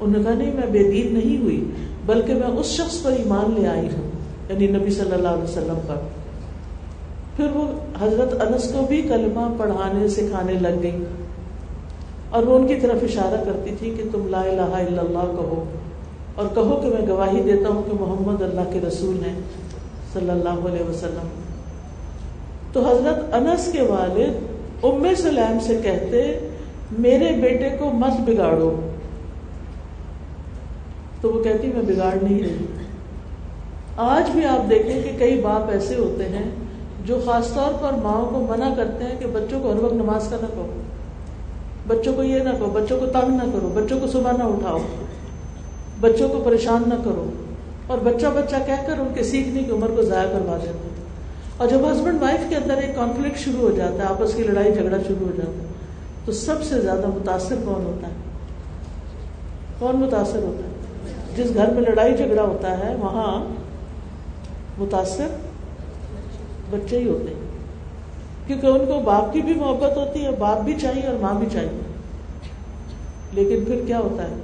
انہوں نے کہا، نہیں، میں بے دین نہیں ہوئی، بلکہ میں اس شخص پر ایمان لے آئی ہوں یعنی نبی صلی اللہ علیہ وسلم پر۔ پھر وہ حضرت انس کو بھی کلمہ پڑھانے سکھانے لگ گئی اور وہ ان کی طرف اشارہ کرتی تھی کہ تم لا الہ الا اللہ کہو اور کہو کہ میں گواہی دیتا ہوں کہ محمد اللہ کے رسول ہیں صلی اللہ علیہ وسلم۔ تو حضرت انس کے والد ام سلیم سے کہتے، میرے بیٹے کو مت بگاڑو۔ تو وہ کہتی، میں بگاڑ نہیں رہی۔ آج بھی آپ دیکھیں کہ کئی باپ ایسے ہوتے ہیں جو خاص طور پر ماؤں کو منع کرتے ہیں کہ بچوں کو ہر وقت نماز کا نہ کہو۔ بچوں کو یہ نہ کہو، بچوں کو تنگ نہ کرو، بچوں کو صبح نہ اٹھاؤ۔ بچوں کو پریشان نہ کرو۔ اور بچہ بچہ کہہ کر ان کے سیکھنے کی عمر کو ضائع کروا دیتے ہیں اور جب ہسبینڈ وائف کے اندر ایک کانفلکٹ شروع ہو جاتا ہے، آپس کی لڑائی جھگڑا شروع ہو جاتا ہے، تو سب سے زیادہ متاثر کون ہوتا ہے؟ کون متاثر ہوتا ہے؟ جس گھر میں لڑائی جھگڑا ہوتا ہے، وہاں متاثر بچے ہی ہوتے ہیں۔ کیونکہ ان کو باپ کی بھی محبت ہوتی ہے، باپ بھی چاہیے اور ماں بھی چاہیے۔ لیکن پھر کیا ہوتا ہے؟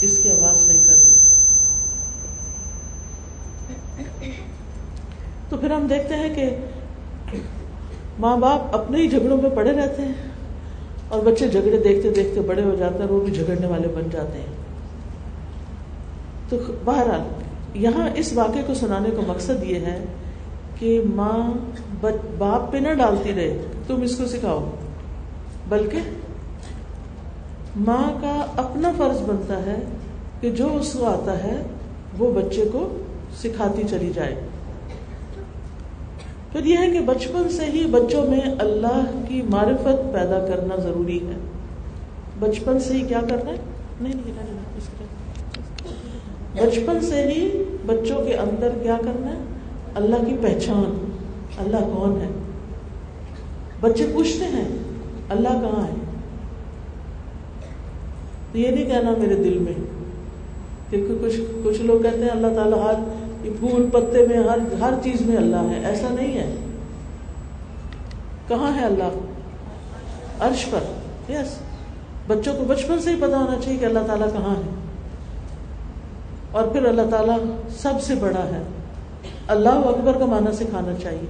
اس کی آواز صحیح کر دی تو پھر ہم دیکھتے ہیں کہ ماں باپ اپنے ہی جھگڑوں میں پڑے رہتے ہیں اور بچے جھگڑے دیکھتے دیکھتے بڑے ہو جاتے ہیں اور وہ بھی جھگڑنے والے بن جاتے ہیں۔ تو بہرحال، یہاں اس واقعے کو سنانے کا مقصد یہ ہے کہ ماں باپ پہ نہ ڈالتی رہے، تم اس کو سکھاؤ۔ بلکہ ماں کا اپنا فرض بنتا ہے کہ جو اس کو آتا ہے، وہ بچے کو سکھاتی چلی جائے۔ پھر یہ ہے کہ بچپن سے ہی بچوں میں اللہ کی معرفت پیدا کرنا ضروری ہے۔ بچپن سے ہی کیا کرنا ہے؟ نہیں نہیں۔ بچپن سے ہی بچوں کے اندر کیا کرنا ہے؟ اللہ کی پہچان، اللہ کون ہے؟ بچے پوچھتے ہیں، اللہ کہاں ہے؟ تو یہ نہیں کہنا میرے دل میں کیونکہ کچھ کچھ لوگ کہتے ہیں، اللہ تعالیٰ ہر پھول پتے میں، ہر ہر چیز میں اللہ ہے، ایسا نہیں ہے۔ کہاں ہے اللہ؟ عرش پر یس بچوں کو بچپن سے ہی پتا ہونا چاہیے کہ اللہ تعالیٰ کہاں ہے۔ اور پھر اللہ تعالیٰ سب سے بڑا ہے۔ اللہ اکبر کا معنی سکھانا چاہیے۔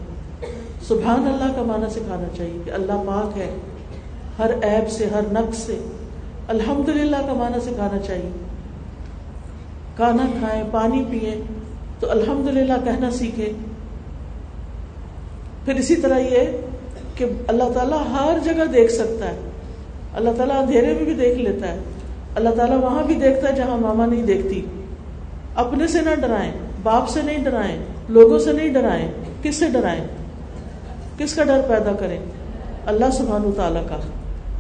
سبحان اللہ کا معنی سکھانا چاہیے کہ اللہ پاک ہے۔ ہر عیب سے، ہر نقص سے۔ الحمد للہ کا معنی سکھانا چاہیے۔ کھانا کھائیں، پانی پیئیں، تو الحمد للہ کہنا سیکھے پھر اسی طرح یہ کہ اللہ تعالیٰ ہر جگہ دیکھ سکتا ہے۔ اللہ تعالیٰ اندھیرے میں بھی دیکھ لیتا ہے۔ اللہ تعالیٰ وہاں بھی دیکھتا ہے جہاں ماما نہیں دیکھتی۔ اپنے سے نہ ڈرائیں، باپ سے نہیں ڈرائیں، لوگوں سے نہیں ڈرائیں، کس سے ڈرائیں؟ کس کا ڈر پیدا کریں؟ اللہ سبحان و تعالیٰ کا۔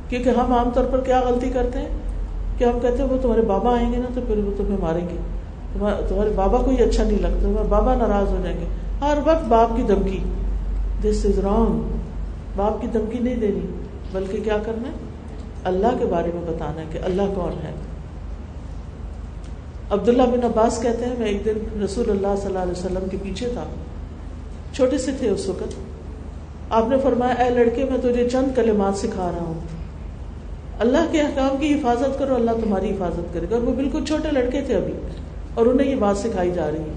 کیونکہ ہم عام طور پر کیا غلطی کرتے ہیں؟ کہ ہم کہتے ہیں وہ تمہارے بابا آئیں گے نا تو پھر وہ تمہیں ماریں گے۔ تمہارے بابا کو یہ اچھا نہیں لگتا، تمہارے بابا ناراض ہو جائیں گے۔ ہر وقت باپ کی دھمکی۔ دس از رانگ باپ کی دھمکی نہیں دینی، بلکہ کیا کرنا ہے؟ اللہ کے بارے میں بتانا ہے کہ اللہ کون ہے۔ عبداللہ بن عباس کہتے ہیں، میں ایک دن رسول اللہ صلی اللہ علیہ وسلم کے پیچھے تھا۔ چھوٹے سے تھے اس وقت۔ آپ نے فرمایا، اے لڑکے، میں تجھے چند کلمات سکھا رہا ہوں۔ اللہ کے احکام کی حفاظت کرو، اللہ تمہاری حفاظت کرے گا۔ اور وہ بالکل چھوٹے لڑکے تھے ابھی، اور انہیں یہ بات سکھائی جا رہی ہے۔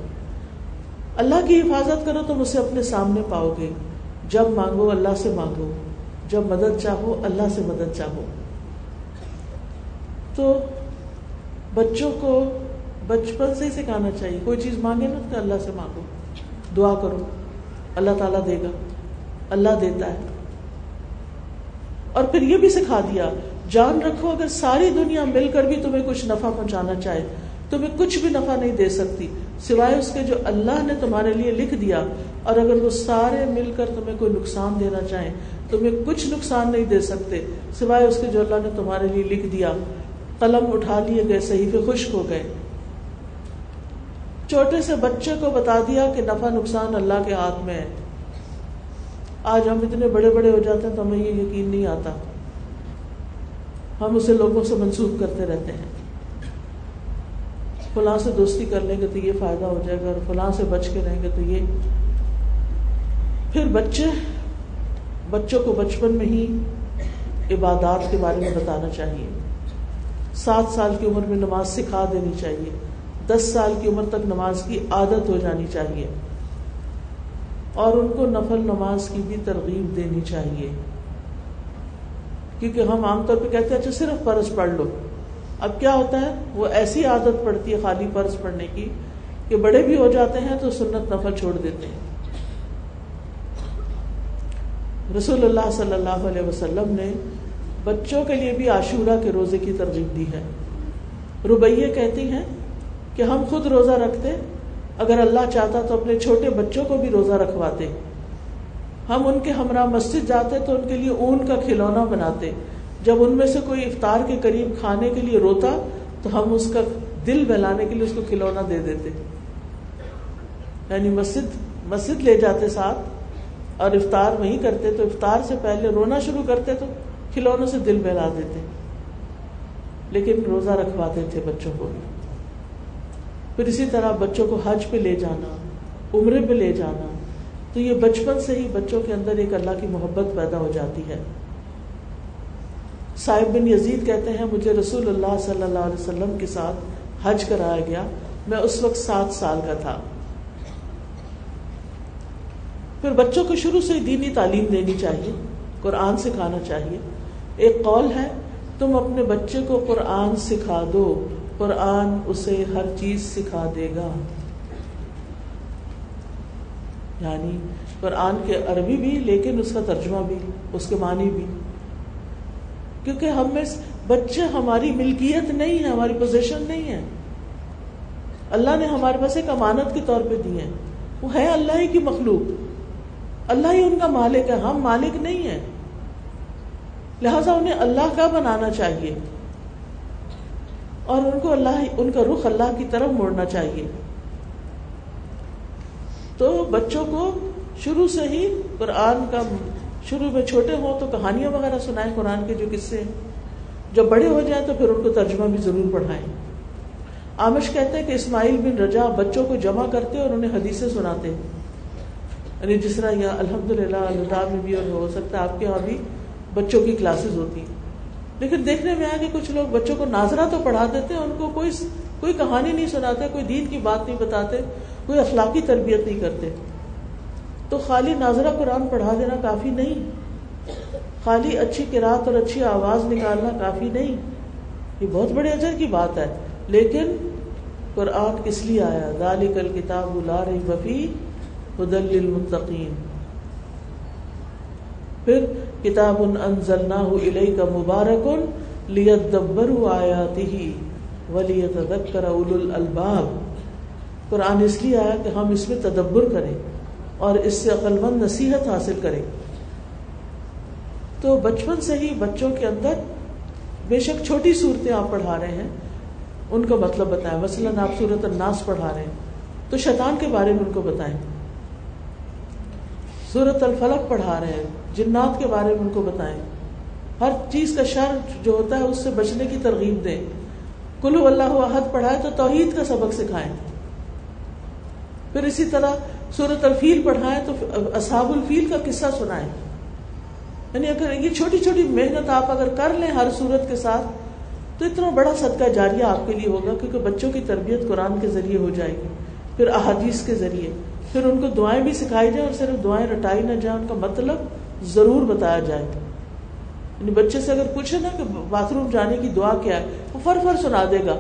اللہ کی حفاظت کرو، تم اسے اپنے سامنے پاؤ گے۔ جب مانگو، اللہ سے مانگو۔ جب مدد چاہو، اللہ سے مدد چاہو۔ تو بچوں کو بچپن سے ہی سکھانا چاہیے۔ کوئی چیز مانگے نا تو اللہ سے مانگو۔ دعا کرو۔ اللہ تعالیٰ دے گا۔ اللہ دیتا ہے۔ اور پھر یہ بھی سکھا دیا۔ جان رکھو، اگر ساری دنیا مل کر بھی تمہیں کچھ نفع پہنچانا چاہے، تمہیں کچھ بھی نفع نہیں دے سکتی، سوائے اس کے جو اللہ نے تمہارے لیے لکھ دیا۔ اور اگر وہ سارے مل کر تمہیں کوئی نقصان دینا چاہیں، تمہیں کچھ نقصان نہیں دے سکتے، سوائے اس کے جو اللہ نے تمہارے لیے لکھ دیا۔ قلم اٹھا لیے گئے صحیح پہ خشک ہو گئے۔ چھوٹے سے بچے کو بتا دیا کہ نفع نقصان اللہ کے ہاتھ میں ہے۔ آج ہم اتنے بڑے بڑے ہو جاتے ہیں تو ہمیں یہ یقین نہیں آتا۔ ہم اسے لوگوں سے منسوخ کرتے رہتے ہیں۔ فلاں سے دوستی کر لیں گے تو یہ فائدہ ہو جائے گا اور فلاں سے بچ کے رہیں گے تو یہ۔ پھر بچے، بچوں کو بچپن میں ہی عبادات کے بارے میں بتانا چاہیے۔ سات سال کی عمر میں نماز سکھا دینی چاہیے۔ دس سال کی عمر تک نماز کی عادت ہو جانی چاہیے اور ان کو نفل نماز کی بھی ترغیب دینی چاہیے کیونکہ ہم عام طور پہ کہتے ہیں اچھا صرف فرض پڑھ لو۔ اب کیا ہوتا ہے؟ وہ ایسی عادت پڑتی ہے خالی فرض پڑھنے کی کہ بڑے بھی ہو جاتے ہیں تو سنت نفل چھوڑ دیتے ہیں۔ رسول اللہ صلی اللہ علیہ وسلم نے بچوں کے لیے بھی عاشورہ کے روزے کی ترغیب دی ہے۔ ربیے کہتی ہیں کہ ہم خود روزہ رکھتے، اگر اللہ چاہتا تو اپنے چھوٹے بچوں کو بھی روزہ رکھواتے۔ ہم ان کے ہمراہ مسجد جاتے تو ان کے لیے اون کا کھلونا بناتے۔ جب ان میں سے کوئی افطار کے قریب کھانے کے لیے روتا تو ہم اس کا دل بہلانے کے لیے اس کو کھلونا دے دیتے۔ یعنی مسجد مسجد لے جاتے ساتھ اور افطار وہیں کرتے تو افطار سے پہلے رونا شروع کرتے تو کھلونوں سے دل بہلا دیتے۔ لیکن روزہ رکھواتے تھے بچوں کو بھی۔ پھر اسی طرح بچوں کو حج پہ لے جانا، عمرے پہ لے جانا۔ تو یہ بچپن سے ہی بچوں کے اندر ایک اللہ کی محبت پیدا ہو جاتی ہے۔ صاحب بن یزید کہتے ہیں، مجھے رسول اللہ صلی اللہ علیہ وسلم کے ساتھ حج کرایا گیا۔ میں اس وقت سات سال کا تھا۔ پھر بچوں کو شروع سے دینی تعلیم دینی چاہیے، قرآن سکھانا چاہیے۔ ایک قول ہے، تم اپنے بچے کو قرآن سکھا دو۔ قرآن اسے ہر چیز سکھا دے گا۔ یعنی قرآن کے عربی بھی، لیکن اس کا ترجمہ بھی، اس کے معنی بھی۔ کیونکہ ہم میں بچے، ہماری ملکیت نہیں ہے، ہماری پوزیشن نہیں ہے۔ اللہ نے ہمارے پاس ایک امانت کے طور پہ دی ہے۔ وہ ہے اللہ ہی کی مخلوق۔ اللہ ہی ان کا مالک ہے۔ ہم مالک نہیں ہیں۔ لہذا انہیں اللہ کا بنانا چاہیے۔ اور ان کو اللہ ان کا رخ اللہ کی طرف موڑنا چاہیے۔ تو بچوں کو شروع سے ہی قرآن کا شروع میں چھوٹے ہوں تو کہانیاں وغیرہ سنائیں قرآن کے جو قصے ہیں۔ جب بڑے ہو جائیں تو پھر ان کو ترجمہ بھی ضرور پڑھائیں۔ آمش کہتے ہیں کہ اسماعیل بن رجا بچوں کو جمع کرتے اور انہیں حدیثیں سناتے۔ یعنی جس طرح یہ الحمد للہ اللہ میں بھی اور ہو سکتا ہے آپ کے یہاں بھی بچوں کی کلاسز ہوتی۔ لیکن دیکھنے میں آیا کہ کچھ لوگ بچوں کو ناظرہ تو پڑھا دیتے ہیں، ان کو کوئی کوئی کہانی نہیں سناتے، کوئی دین کی بات نہیں بتاتے، کوئی اخلاقی تربیت نہیں کرتے۔ تو خالی ناظرہ قرآن پڑھا دینا کافی نہیں۔ خالی اچھی کراط اور اچھی آواز نکالنا کافی نہیں۔ یہ بہت بڑے اجر کی بات ہے۔ لیکن قرآن کس لیے آیا دال کل کتاب لا رہی وفی حدل المتقین پھر کتاب انزلناہ الیک مبارک لیدبروا آیاتہ ولیتذکر اولو الالباب۔ قرآن اس لیے آیا کہ ہم اس میں تدبر کریں اور اس سے عقل مند نصیحت حاصل کریں۔ تو بچپن سے ہی بچوں کے اندر بے شک چھوٹی صورتیں آپ پڑھا رہے ہیں۔ ان کا مطلب بتائیں۔ مثلاً آپ صورت الناس پڑھا رہے ہیں۔ تو شیطان کے بارے میں ان کو بتائیں۔ صورت الفلق پڑھا رہے ہیں۔ جنات کے بارے میں ان کو بتائیں۔ ہر چیز کا شر جو ہوتا ہے اس سے بچنے کی ترغیب دیں۔ کلو اللہ عہد پڑھائے تو توحید کا سبق سکھائیں۔ پھر اسی طرح صورت الفیل پڑھائیں تو اصحاب الفیل کا قصہ سنائیں۔ یعنی اگر یہ چھوٹی چھوٹی محنت آپ اگر کر لیں ہر صورت کے ساتھ، تو اتنا بڑا صدقہ جاریہ آپ کے لیے ہوگا کیونکہ بچوں کی تربیت قرآن کے ذریعے ہو جائے گی، پھر احادیث کے ذریعے۔ پھر ان کو دعائیں بھی سکھائی جائیں اور صرف دعائیں رٹائی نہ جائیں، ان کا مطلب ضرور بتایا جائے یعنی بچے سے اگر پوچھے نا کہ باتھ روم جانے کی دعا کیا ہے، وہ فر فر سنا دے گا۔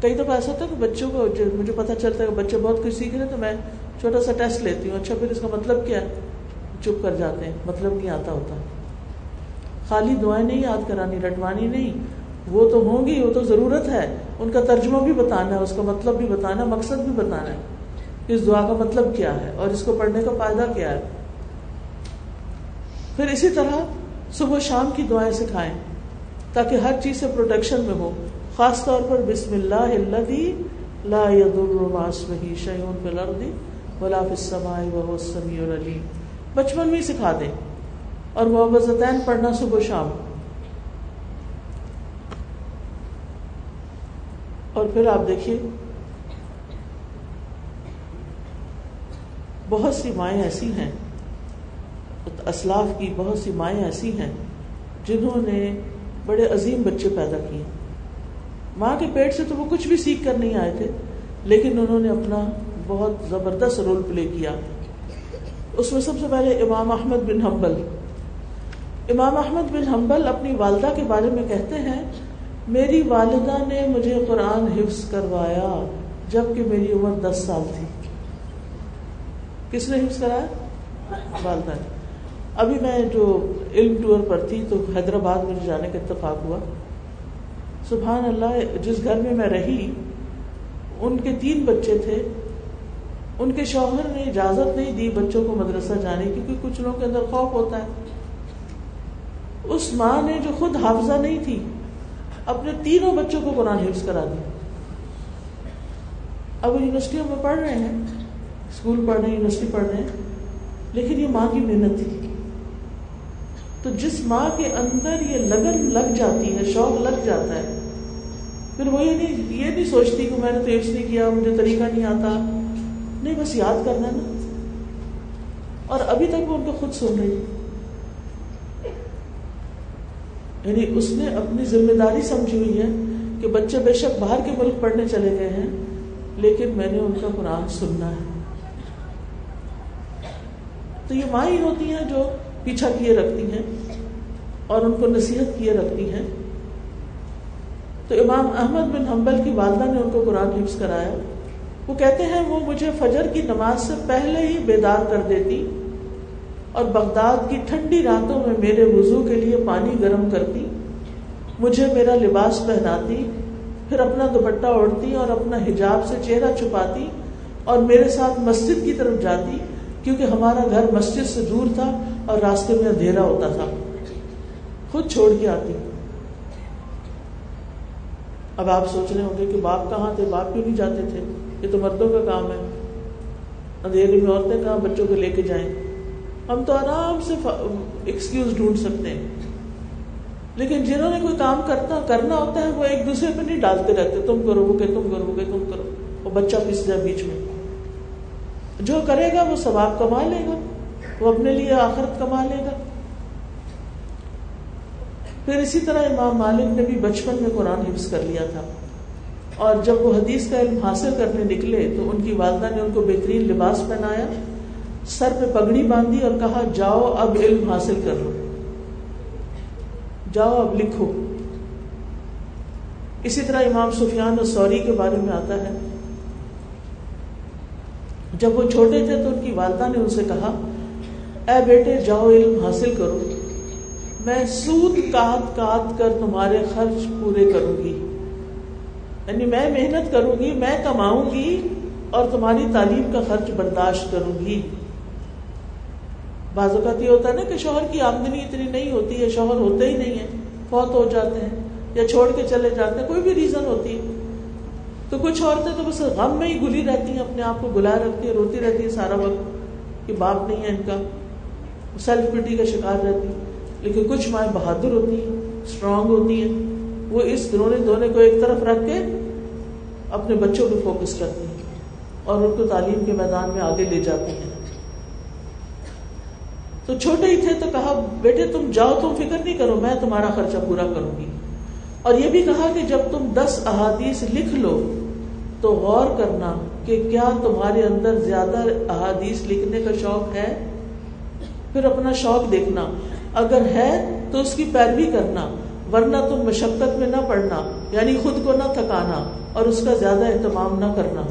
کئی دفعہ ایسا ہوتا ہے کہ بچوں کو مجھے پتا چلتا ہے کہ بچے بہت کچھ سیکھ رہے تو میں چھوٹا سا ٹیسٹ لیتی ہوں اچھا پھر اس کا مطلب کیا ہے؟ چپ کر جاتے ہیں مطلب نہیں آتا ہوتا۔ خالی دعائیں نہیں یاد کرانی، رٹوانی نہیں، وہ تو ہوں گی، وہ تو ضرورت ہے۔ ان کا ترجمہ بھی بتانا ہے، اس کا مطلب بھی بتانا مقصد بھی بتانا ہے۔ اس دعا کا مطلب کیا ہے اور اس کو پڑھنے کا فائدہ کیا ہے؟ پھر اسی طرح صبح شام کی دعائیں سکھائیں تاکہ ہر چیز سے پروٹیکشن میں ہو، خاص طور پر بسم اللہ لا شیون فی الارض ولا فی السماء وهو السمیع العلیم۔ بچپن میں ہی سکھا دیں اور محبتین پڑھنا صبح شام۔ اور پھر آپ دیکھیے بہت سی مائیں ایسی ہیں، اسلاف کی بہت سی مائیں ایسی ہیں جنہوں نے بڑے عظیم بچے پیدا کیے۔ ماں کے پیٹ سے تو وہ کچھ بھی سیکھ کر نہیں آئے تھے، لیکن انہوں نے اپنا بہت زبردست رول پلے کیا۔ اس میں سب سے پہلے امام احمد بن حنبل۔ امام احمد بن حنبل اپنی والدہ کے بارے میں کہتے ہیں، میری والدہ نے مجھے قرآن حفظ کروایا جبکہ میری عمر دس سال تھی۔ کس نے حفظ کرایا؟ والدہ نے ابھی میں جو علم ٹور پر تھی تو حیدرآباد مجھے جانے کا اتفاق ہوا۔ سبحان اللہ، جس گھر میں میں رہی، ان کے تین بچے تھے۔ ان کے شوہر نے اجازت نہیں دی بچوں کو مدرسہ جانے کی، کیونکہ کچھ لوگوں کے اندر خوف ہوتا ہے۔ اس ماں نے جو خود حافظہ نہیں تھی، اپنے تینوں بچوں کو قرآن حفظ کرا دیا اب یونیورسٹیوں میں پڑھ رہے ہیں۔ اسکول پڑھ رہے ہیں یونیورسٹی پڑھ رہے ہیں لیکن یہ ماں کی محنت تھی۔ تو جس ماں کے اندر یہ لگن لگ جاتی ہے، شوق لگ جاتا ہے، پھر وہ یہ نہیں یہ نہیں سوچتی کہ میں نے تو حفظ نہیں کیا، مجھے طریقہ نہیں آتا۔ نہیں، بس یاد کرنا نا۔ اور ابھی تک وہ ان کو خود سن رہی۔ یعنی اس نے اپنی ذمہ داری سمجھی ہوئی ہے کہ بچے بے شک باہر کے ملک پڑھنے چلے گئے ہیں، لیکن میں نے ان کا قرآن سننا ہے۔ تو یہ ماں ہی ہوتی ہیں جو پیچھا کیے رکھتی ہیں اور ان کو نصیحت کیے رکھتی ہیں۔ تو امام احمد بن حنبل کی والدہ نے ان کو قرآن حفظ کرایا۔ وہ کہتے ہیں، وہ مجھے فجر کی نماز سے پہلے ہی بیدار کر دیتی اور بغداد کی ٹھنڈی راتوں میں میرے وضو کے لیے پانی گرم کرتی۔ مجھے میرا لباس پہناتی، پھر اپنا دوپٹہ اوڑھتی اور اپنا حجاب سے چہرہ چھپاتی اور میرے ساتھ مسجد کی طرف جاتی۔ کیونکہ ہمارا گھر مسجد سے دور تھا اور راستے میں اندھیرا ہوتا تھا۔ خود چھوڑ کے آتی۔ اب آپ سوچ رہے ہوں گے کہ باپ کہاں تھے؟ باپ کیوں نہیں جاتے تھے؟ یہ تو مردوں کا کام ہے۔ اندھیرے میں عورتیں کہاں بچوں کو لے کے جائیں؟ ہم تو آرام سے ایکسکیوز ڈھونڈ سکتے ہیں۔ لیکن جنہوں نے کوئی کام کرتا کرنا ہوتا ہے، وہ ایک دوسرے پہ نہیں ڈالتے رہتے۔ تم کرو، وہ کہ تم کرو کہ تم کرو۔ وہ بچہ پس جائے بیچ میں۔ جو کرے گا وہ ثواب کما لے گا، وہ اپنے لیے آخرت کما لے گا۔ پھر اسی طرح امام مالک نے بھی بچپن میں قرآن حفظ کر لیا تھا۔ اور جب وہ حدیث کا علم حاصل کرنے نکلے تو ان کی والدہ نے ان کو بہترین لباس پہنایا، سر پہ پگڑی باندھی اور کہا، جاؤ اب علم حاصل کر لو۔ جاؤ اب لکھو۔ اسی طرح امام سفیان اور سوری کے بارے میں آتا ہے۔ جب وہ چھوٹے تھے تو ان کی والدہ نے ان سے کہا، اے بیٹے، جاؤ علم حاصل کرو۔ میں سود کات کات کر تمہارے خرچ پورے کروں گی۔ یعنی میں محنت کروں گی، میں کماؤں گی اور تمہاری تعلیم کا خرچ برداشت کروں گی۔ بعض اوقات یہ ہوتا ہے نا کہ شوہر کی آمدنی اتنی نہیں ہوتی ہے، شوہر ہوتے ہی نہیں ہے بہت ہو جاتے ہیں یا چھوڑ کے چلے جاتے ہیں، کوئی بھی ریزن ہوتی ہے۔ تو کچھ عورتیں تو بس غم میں ہی گلی رہتی ہیں، اپنے آپ کو گلا رکھتی ہیں، روتی رہتی ہیں سارا وقت، کہ باپ نہیں ہے ان کا۔ سیلف پٹی کا شکار رہتی لیکن کچھ مائیں بہادر ہوتی ہیں اسٹرانگ ہوتی ہیں۔ وہ اس رونے دھونے کو ایک طرف رکھ کے اپنے بچوں پہ فوکس کرتی ہیں اور ان کو تعلیم کے میدان میں آگے لے جاتی ہیں۔ تو چھوٹے ہی تھے تو کہا، بیٹے، تم جاؤ، تم فکر نہیں کرو، میں تمہارا خرچہ پورا کروں گی۔ اور یہ بھی کہا کہ جب تم دس احادیث لکھ لو تو غور کرنا کہ کیا تمہارے اندر زیادہ احادیث لکھنے کا شوق ہے؟ پھر اپنا شوق دیکھنا۔ اگر ہے تو اس کی پیروی کرنا، ورنہ تم مشقت میں نہ پڑنا یعنی خود کو نہ تھکانا اور اس کا زیادہ اہتمام نہ کرنا۔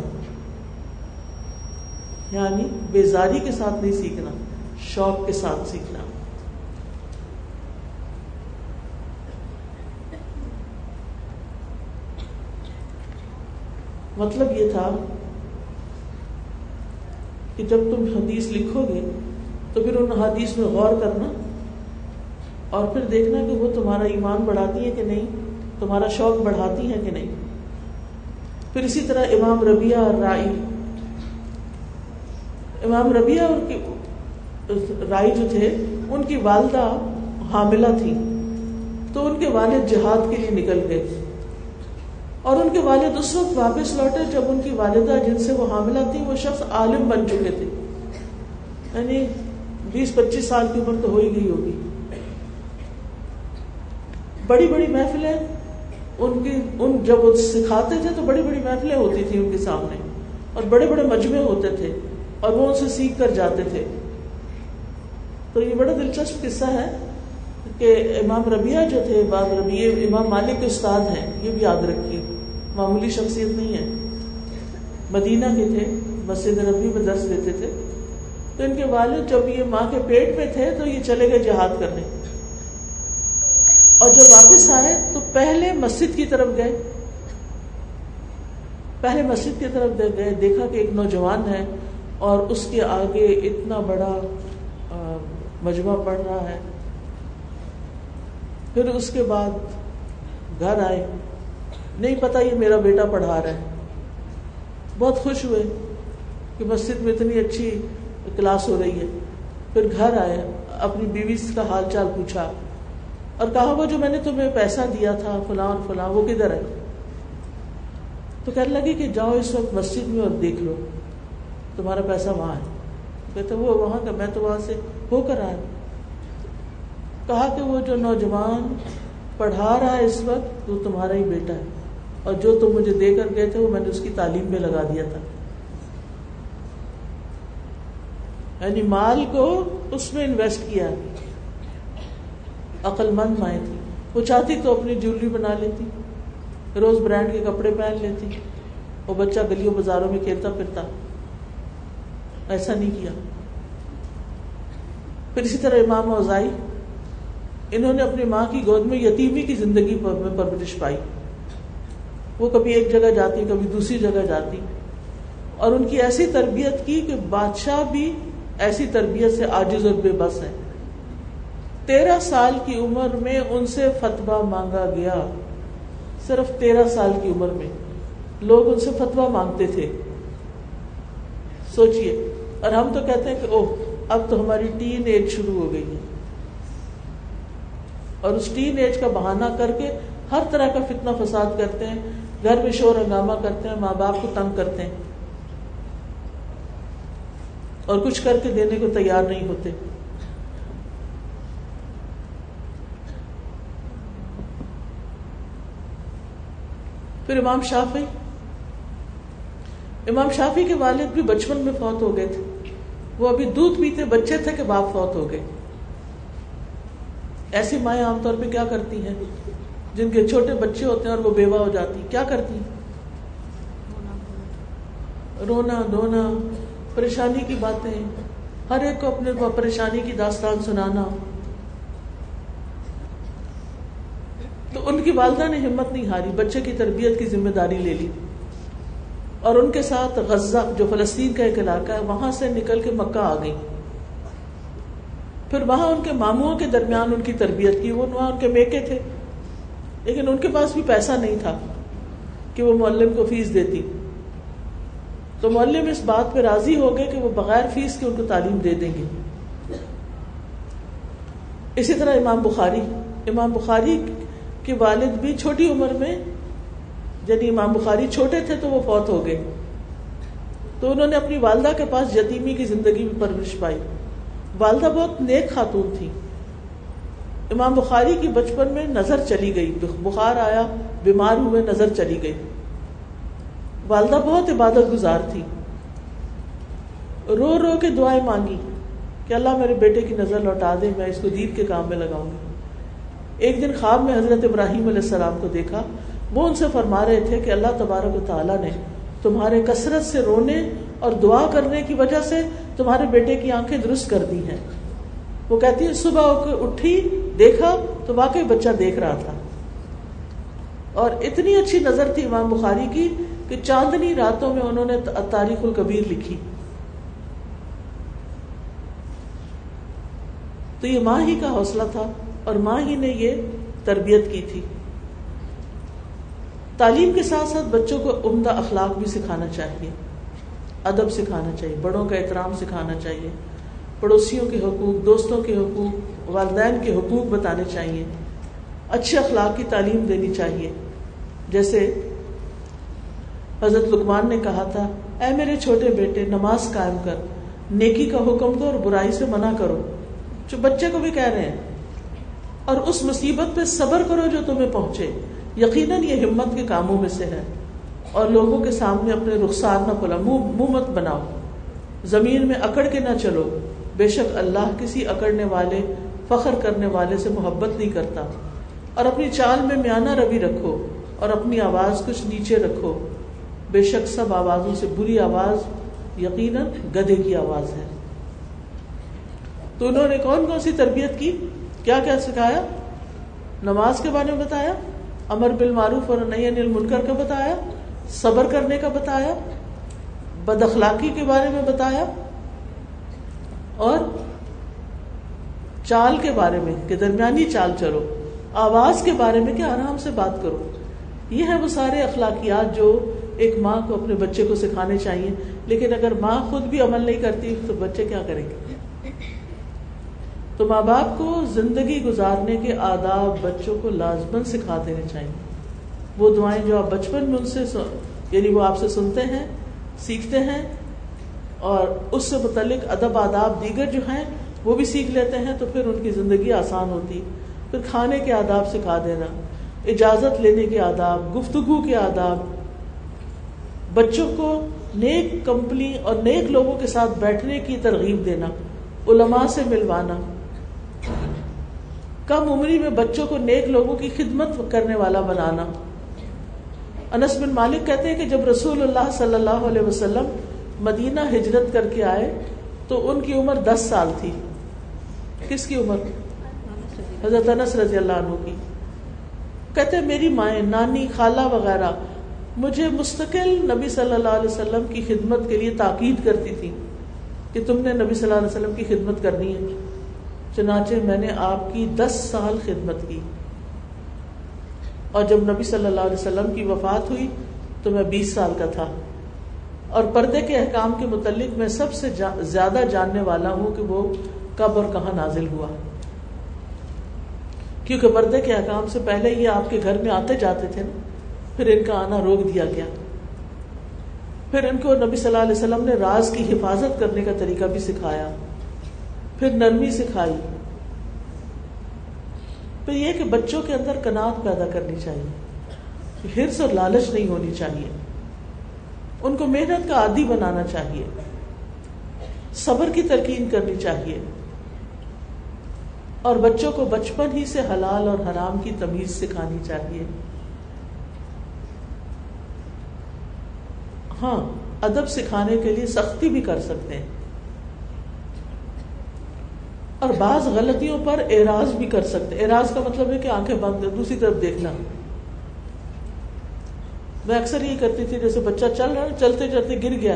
یعنی بیزاری کے ساتھ نہیں سیکھنا، شوق کے ساتھ سیکھنا۔ مطلب یہ تھا کہ جب تم حدیث لکھو گے تو پھر ان حدیث میں غور کرنا اور پھر دیکھنا کہ وہ تمہارا ایمان بڑھاتی ہے کہ نہیں، تمہارا شوق بڑھاتی ہے کہ نہیں۔ پھر اسی طرح امام ربیہ اور رائی۔ امام ربیہ اور رائی جو تھے، ان کی والدہ حاملہ تھی تو ان کے والد جہاد کے لیے نکل گئے۔ اور ان کے والد اس وقت واپس لوٹے جب ان کی والدہ جن سے وہ حاملہ تھی، وہ شخص عالم بن چکے تھے۔ یعنی بیس پچیس سال کی عمر تو ہو ہی گئی ہوگی۔ بڑی بڑی محفلیں ان کی، ان جب وہ سکھاتے تھے تو بڑی بڑی محفلیں ہوتی تھی ان کے سامنے۔ اور بڑے بڑے مجمے ہوتے تھے اور وہ ان سے سیکھ کر جاتے تھے۔ تو یہ بڑا دلچسپ قصہ ہے کہ امام ربیہ جو تھے باب ربیع امام مالک کے استاد ہیں، یہ بھی یاد رکھیے۔ معمولی شخصیت نہیں ہے۔ مدینہ کے تھے، مسجد ربی میں درس دیتے تھے۔ تو ان کے والد جب یہ ماں کے پیٹ میں تھے تو یہ چلے گئے جہاد کرنے۔ اور جب واپس آئے تو پہلے مسجد کی طرف گئے۔ پہلے مسجد کی طرف گئے، دیکھا کہ ایک نوجوان ہے اور اس کے آگے اتنا بڑا مجمع پڑھ رہا ہے۔ پھر اس کے بعد گھر آئے۔ نہیں پتا یہ میرا بیٹا پڑھا رہا ہے۔ بہت خوش ہوئے کہ مسجد میں اتنی اچھی کلاس ہو رہی ہے۔ پھر گھر آئے، اپنی بیوی کا حال چال پوچھا۔ اور کہا، وہ جو میں نے تمہیں پیسہ دیا تھا، فلاں اور فلاں، وہ کدھر ہے؟ تو کہنے لگی کہ جاؤ اس وقت مسجد میں اور دیکھ لو، تمہارا پیسہ وہاں ہے۔ کہتے وہ وہاں کا، میں تو وہاں سے ہو کر آیا۔ کہا کہ وہ جو نوجوان پڑھا رہا ہے اس وقت، وہ تمہارا ہی بیٹا ہے۔ اور جو تم مجھے دے کر گئے تھے وہ میں نے اس کی تعلیم میں لگا دیا تھا۔ یعنی مال کو اس میں انویسٹ کیا۔ عقل مند مائیں تھی وہ چاہتی تو اپنی جیولری بنا لیتی، روز برانڈ کے کپڑے پہن لیتی۔ وہ بچہ گلیوں بازاروں میں کھیلتا پھرتا۔ ایسا نہیں کیا۔ پھر اسی طرح امام اوزائی، انہوں نے اپنی ماں کی گود میں یتیمی کی زندگی میں پرورش پائی۔ وہ کبھی ایک جگہ جاتی، کبھی دوسری جگہ جاتی۔ اور ان کی ایسی تربیت کی کہ بادشاہ بھی ایسی تربیت سے آجز اور بے بس ہے تیرہ سال کی عمر میں ان سے فتوا مانگا گیا۔ صرف تیرہ سال کی عمر میں۔ لوگ ان سے فتوا مانگتے تھے۔ سوچئے۔ اور ہم تو کہتے ہیں کہ اوہ، اب تو ہماری ٹین ایج شروع ہو گئی ہے۔ اور اس ٹین ایج کا بہانہ کر کے ہر طرح کا فتنہ فساد کرتے ہیں۔ گھر میں شور ہنگامہ کرتے ہیں، ماں باپ کو تنگ کرتے ہیں۔ اور کچھ کر کے دینے کو تیار نہیں ہوتے۔ پھر امام شافی امام شافی کے والد بھی بچپن میں فوت ہو گئے تھے۔ وہ ابھی دودھ پیتے بچے تھے کہ باپ فوت ہو گئے۔ ایسی مائیں عام طور پہ کیا کرتی ہیں؟ جن کے چھوٹے بچے ہوتے ہیں اور وہ بیوہ ہو جاتی کیا کرتی رونا، دھونا، پریشانی کی باتیں۔ ہر ایک کو اپنے پریشانی کی داستان سنانا۔ تو ان کی والدہ نے ہمت نہیں ہاری، بچے کی تربیت کی ذمہ داری لے لی۔ اور ان کے ساتھ غزہ، جو فلسطین کا ایک علاقہ ہے، وہاں سے نکل کے مکہ آ گئی پھر وہاں ان کے ماموں کے درمیان ان کی تربیت کی، وہ وہاں ان کے میکے تھے۔ لیکن ان کے پاس بھی پیسہ نہیں تھا کہ وہ معلم کو فیس دیتی۔ تو معلم اس بات پہ راضی ہو گئے کہ وہ بغیر فیس کے ان کو تعلیم دے دیں گے۔ اسی طرح امام بخاری۔ امام بخاری کے والد بھی چھوٹی عمر میں یعنی امام بخاری چھوٹے تھے تو وہ فوت ہو گئے۔ تو انہوں نے اپنی والدہ کے پاس یتیمی کی زندگی میں پرورش پائی۔ والدہ بہت نیک خاتون تھی امام بخاری کی بچپن میں نظر چلی گئی، بخار آیا، بیمار ہوئے، نظر چلی گئی۔ والدہ بہت عبادت گزار تھی۔ رو رو کے دعائیں مانگی کہ اللہ میرے بیٹے کی نظر لوٹا دے، میں اس کو دید کے کام میں لگاؤں گی۔ ایک دن خواب میں حضرت ابراہیم علیہ السلام کو دیکھا، وہ ان سے فرما رہے تھے کہ اللہ تبارک و تعالیٰ نے تمہارے کثرت سے رونے اور دعا کرنے کی وجہ سے تمہارے بیٹے کی آنکھیں درست کر دی ہیں۔ وہ کہتی ہے صبح اٹھی دیکھا تو واقعی بچہ دیکھ رہا تھا۔ اور اتنی اچھی نظر تھی امام بخاری کی کہ چاندنی راتوں میں انہوں نے تاریخ الکبیر لکھی۔ تو یہ ماں ہی کا حوصلہ تھا اور ماں ہی نے یہ تربیت کی تھی۔ تعلیم کے ساتھ ساتھ بچوں کو عمدہ اخلاق بھی سکھانا چاہیے۔ ادب سکھانا چاہیے۔ بڑوں کا احترام سکھانا چاہیے۔ پڑوسیوں کے حقوق، دوستوں کے حقوق والدین کے حقوق بتانے چاہیے، اچھے اخلاق کی تعلیم دینی چاہیے۔ جیسے حضرت لکمان نے کہا تھا، اے میرے چھوٹے بیٹے، نماز قائم کر، نیکی کا حکم دو اور برائی سے منع کرو۔ جو بچے کو بھی کہہ رہے ہیں، اور اس مصیبت پہ صبر کرو جو تمہیں پہنچے۔ یقیناً یہ ہمت کے کاموں میں سے ہے۔ اور لوگوں کے سامنے اپنے رخسار نہ کھلا منہ مت بناؤ۔ زمین میں اکڑ کے نہ چلو۔ بے شک اللہ کسی اکڑنے والے فخر کرنے والے سے محبت نہیں کرتا۔ اور اپنی چال میں میانہ روی رکھو اور اپنی آواز کچھ نیچے رکھو۔ بے شک سب آوازوں سے بری آواز، یقیناً گدے کی آواز ہے۔ تو انہوں نے کون کون سی تربیت کی؟ کیا کیا سکھایا؟ نماز کے بارے میں بتایا، امر بالمعروف اور نئی انل منکر کا بتایا، صبر کرنے کا بتایا، بد اخلاقی کے بارے میں بتایا، اور چال کے بارے میں، کہ درمیانی چال چلو، آواز کے بارے میں کہ آرام سے بات کرو۔ یہ ہے وہ سارے اخلاقیات جو ایک ماں کو اپنے بچے کو سکھانے چاہیے۔ لیکن اگر ماں خود بھی عمل نہیں کرتی، تو بچے کیا کریں گے؟ تو ماں باپ کو زندگی گزارنے کے آداب بچوں کو لازمن سکھا دینے چاہیے۔ وہ دعائیں جو آپ بچپن میں ان سے یعنی وہ آپ سے سنتے ہیں، سیکھتے ہیں، اور اس سے متعلق ادب آداب دیگر جو ہیں وہ بھی سیکھ لیتے ہیں تو پھر ان کی زندگی آسان ہوتی۔ پھر کھانے کے آداب سکھا دینا، اجازت لینے کے آداب، گفتگو کے آداب۔ بچوں کو نیک کمپنی اور نیک لوگوں کے ساتھ بیٹھنے کی ترغیب دینا، علماء سے ملوانا۔ کم عمری میں بچوں کو نیک لوگوں کی خدمت کرنے والا بنانا۔ انس بن مالک کہتے ہیں کہ جب رسول اللہ صلی اللہ علیہ وسلم مدینہ ہجرت کر کے آئے تو ان کی عمر دس سال تھی۔ کس کی عمر حضرت انس رضی اللہ عنہ کی۔ کہتے میری مائیں، نانی، خالہ وغیرہ، مجھے مستقل نبی صلی اللہ علیہ وسلم کی خدمت کے لیے تاکید کرتی تھی کہ تم نے نبی صلی اللہ علیہ وسلم کی خدمت کرنی ہے۔ چنانچہ میں نے آپ کی دس سال خدمت کی۔ اور جب نبی صلی اللہ علیہ وسلم کی وفات ہوئی تو میں بیس سال کا تھا۔ اور پردے کے احکام کے متعلق میں سب سے زیادہ جاننے والا ہوں کہ وہ کب اور کہاں نازل ہوا؟ کیونکہ پردے کے احکام سے پہلے یہ آپ کے گھر میں آتے جاتے تھے نا، پھر ان کا آنا روک دیا گیا۔ پھر ان کو نبی صلی اللہ علیہ وسلم نے راز کی حفاظت کرنے کا طریقہ بھی سکھایا۔ پھر نرمی سکھائی۔ پھر یہ کہ بچوں کے اندر کنات پیدا کرنی چاہیے۔ ہرس اور لالچ نہیں ہونی چاہیے۔ ان کو محنت کا عادی بنانا چاہیے۔ صبر کی ترکین کرنی چاہیے۔ اور بچوں کو بچپن ہی سے حلال اور حرام کی تمیز سکھانی چاہیے۔ ہاں ادب سکھانے کے لیے سختی بھی کر سکتے ہیں۔ اور بعض غلطیوں پر اعراض بھی کر سکتے اعراض کا مطلب ہے کہ آنکھیں بند دوسری طرف دیکھنا۔ میں اکثر یہ کرتی تھی، جیسے بچہ چل رہا چلتے چلتے گر گیا۔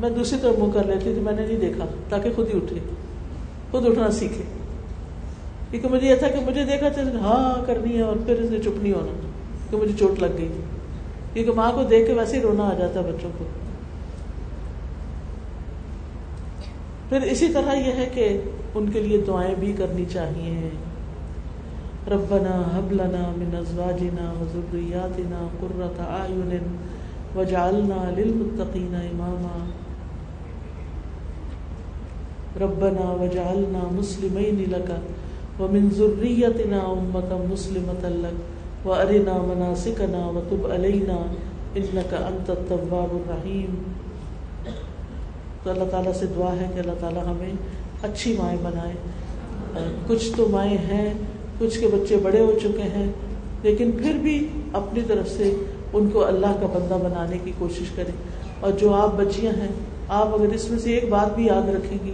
میں دوسری طرف منہ کر لیتی تھی، میں نے نہیں دیکھا، تاکہ خود ہی اٹھے۔ خود اٹھنا سیکھے۔ کیونکہ مجھے یہ تھا کہ مجھے دیکھا تھا ہاں کرنی ہے، اور پھر اس نے چپ نہیں ہونا، کہ مجھے چوٹ لگ گئی کیونکہ ماں کو دیکھ کے ویسے ہی رونا آ جاتا ہے بچوں کو۔ پھر اسی طرح یہ ہے کہ ان کے لیے دعائیں بھی کرنی چاہیے۔ ربنا حب لنا من ازواجنا وذرياتنا قرة اعين وجعلنا للمتقين اماما۔ ربنا وجعلنا مسلمين لك ومن ذريتنا امة مسلمة لك وارنا مناسكنا وتب علينا انك انت التواب الرحيم. تو اللہ تعالیٰ سے دعا ہے کہ اللہ تعالیٰ ہمیں اچھی مائیں بنائے۔ کچھ تو مائیں ہیں، کچھ کے بچے بڑے ہو چکے ہیں، لیکن پھر بھی اپنی طرف سے ان کو اللہ کا بندہ بنانے کی کوشش کریں۔ اور جو آپ بچیاں ہیں، آپ اگر اس میں سے ایک بات بھی یاد رکھیں گی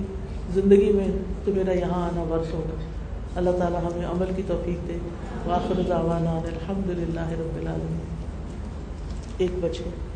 زندگی میں تو میرا یہاں آنا ورث ہوگا۔ اللہ تعالیٰ ہمیں عمل کی توفیق دے۔ واخر دعوانا الحمد للہ رب العالمین۔ ایک بچے۔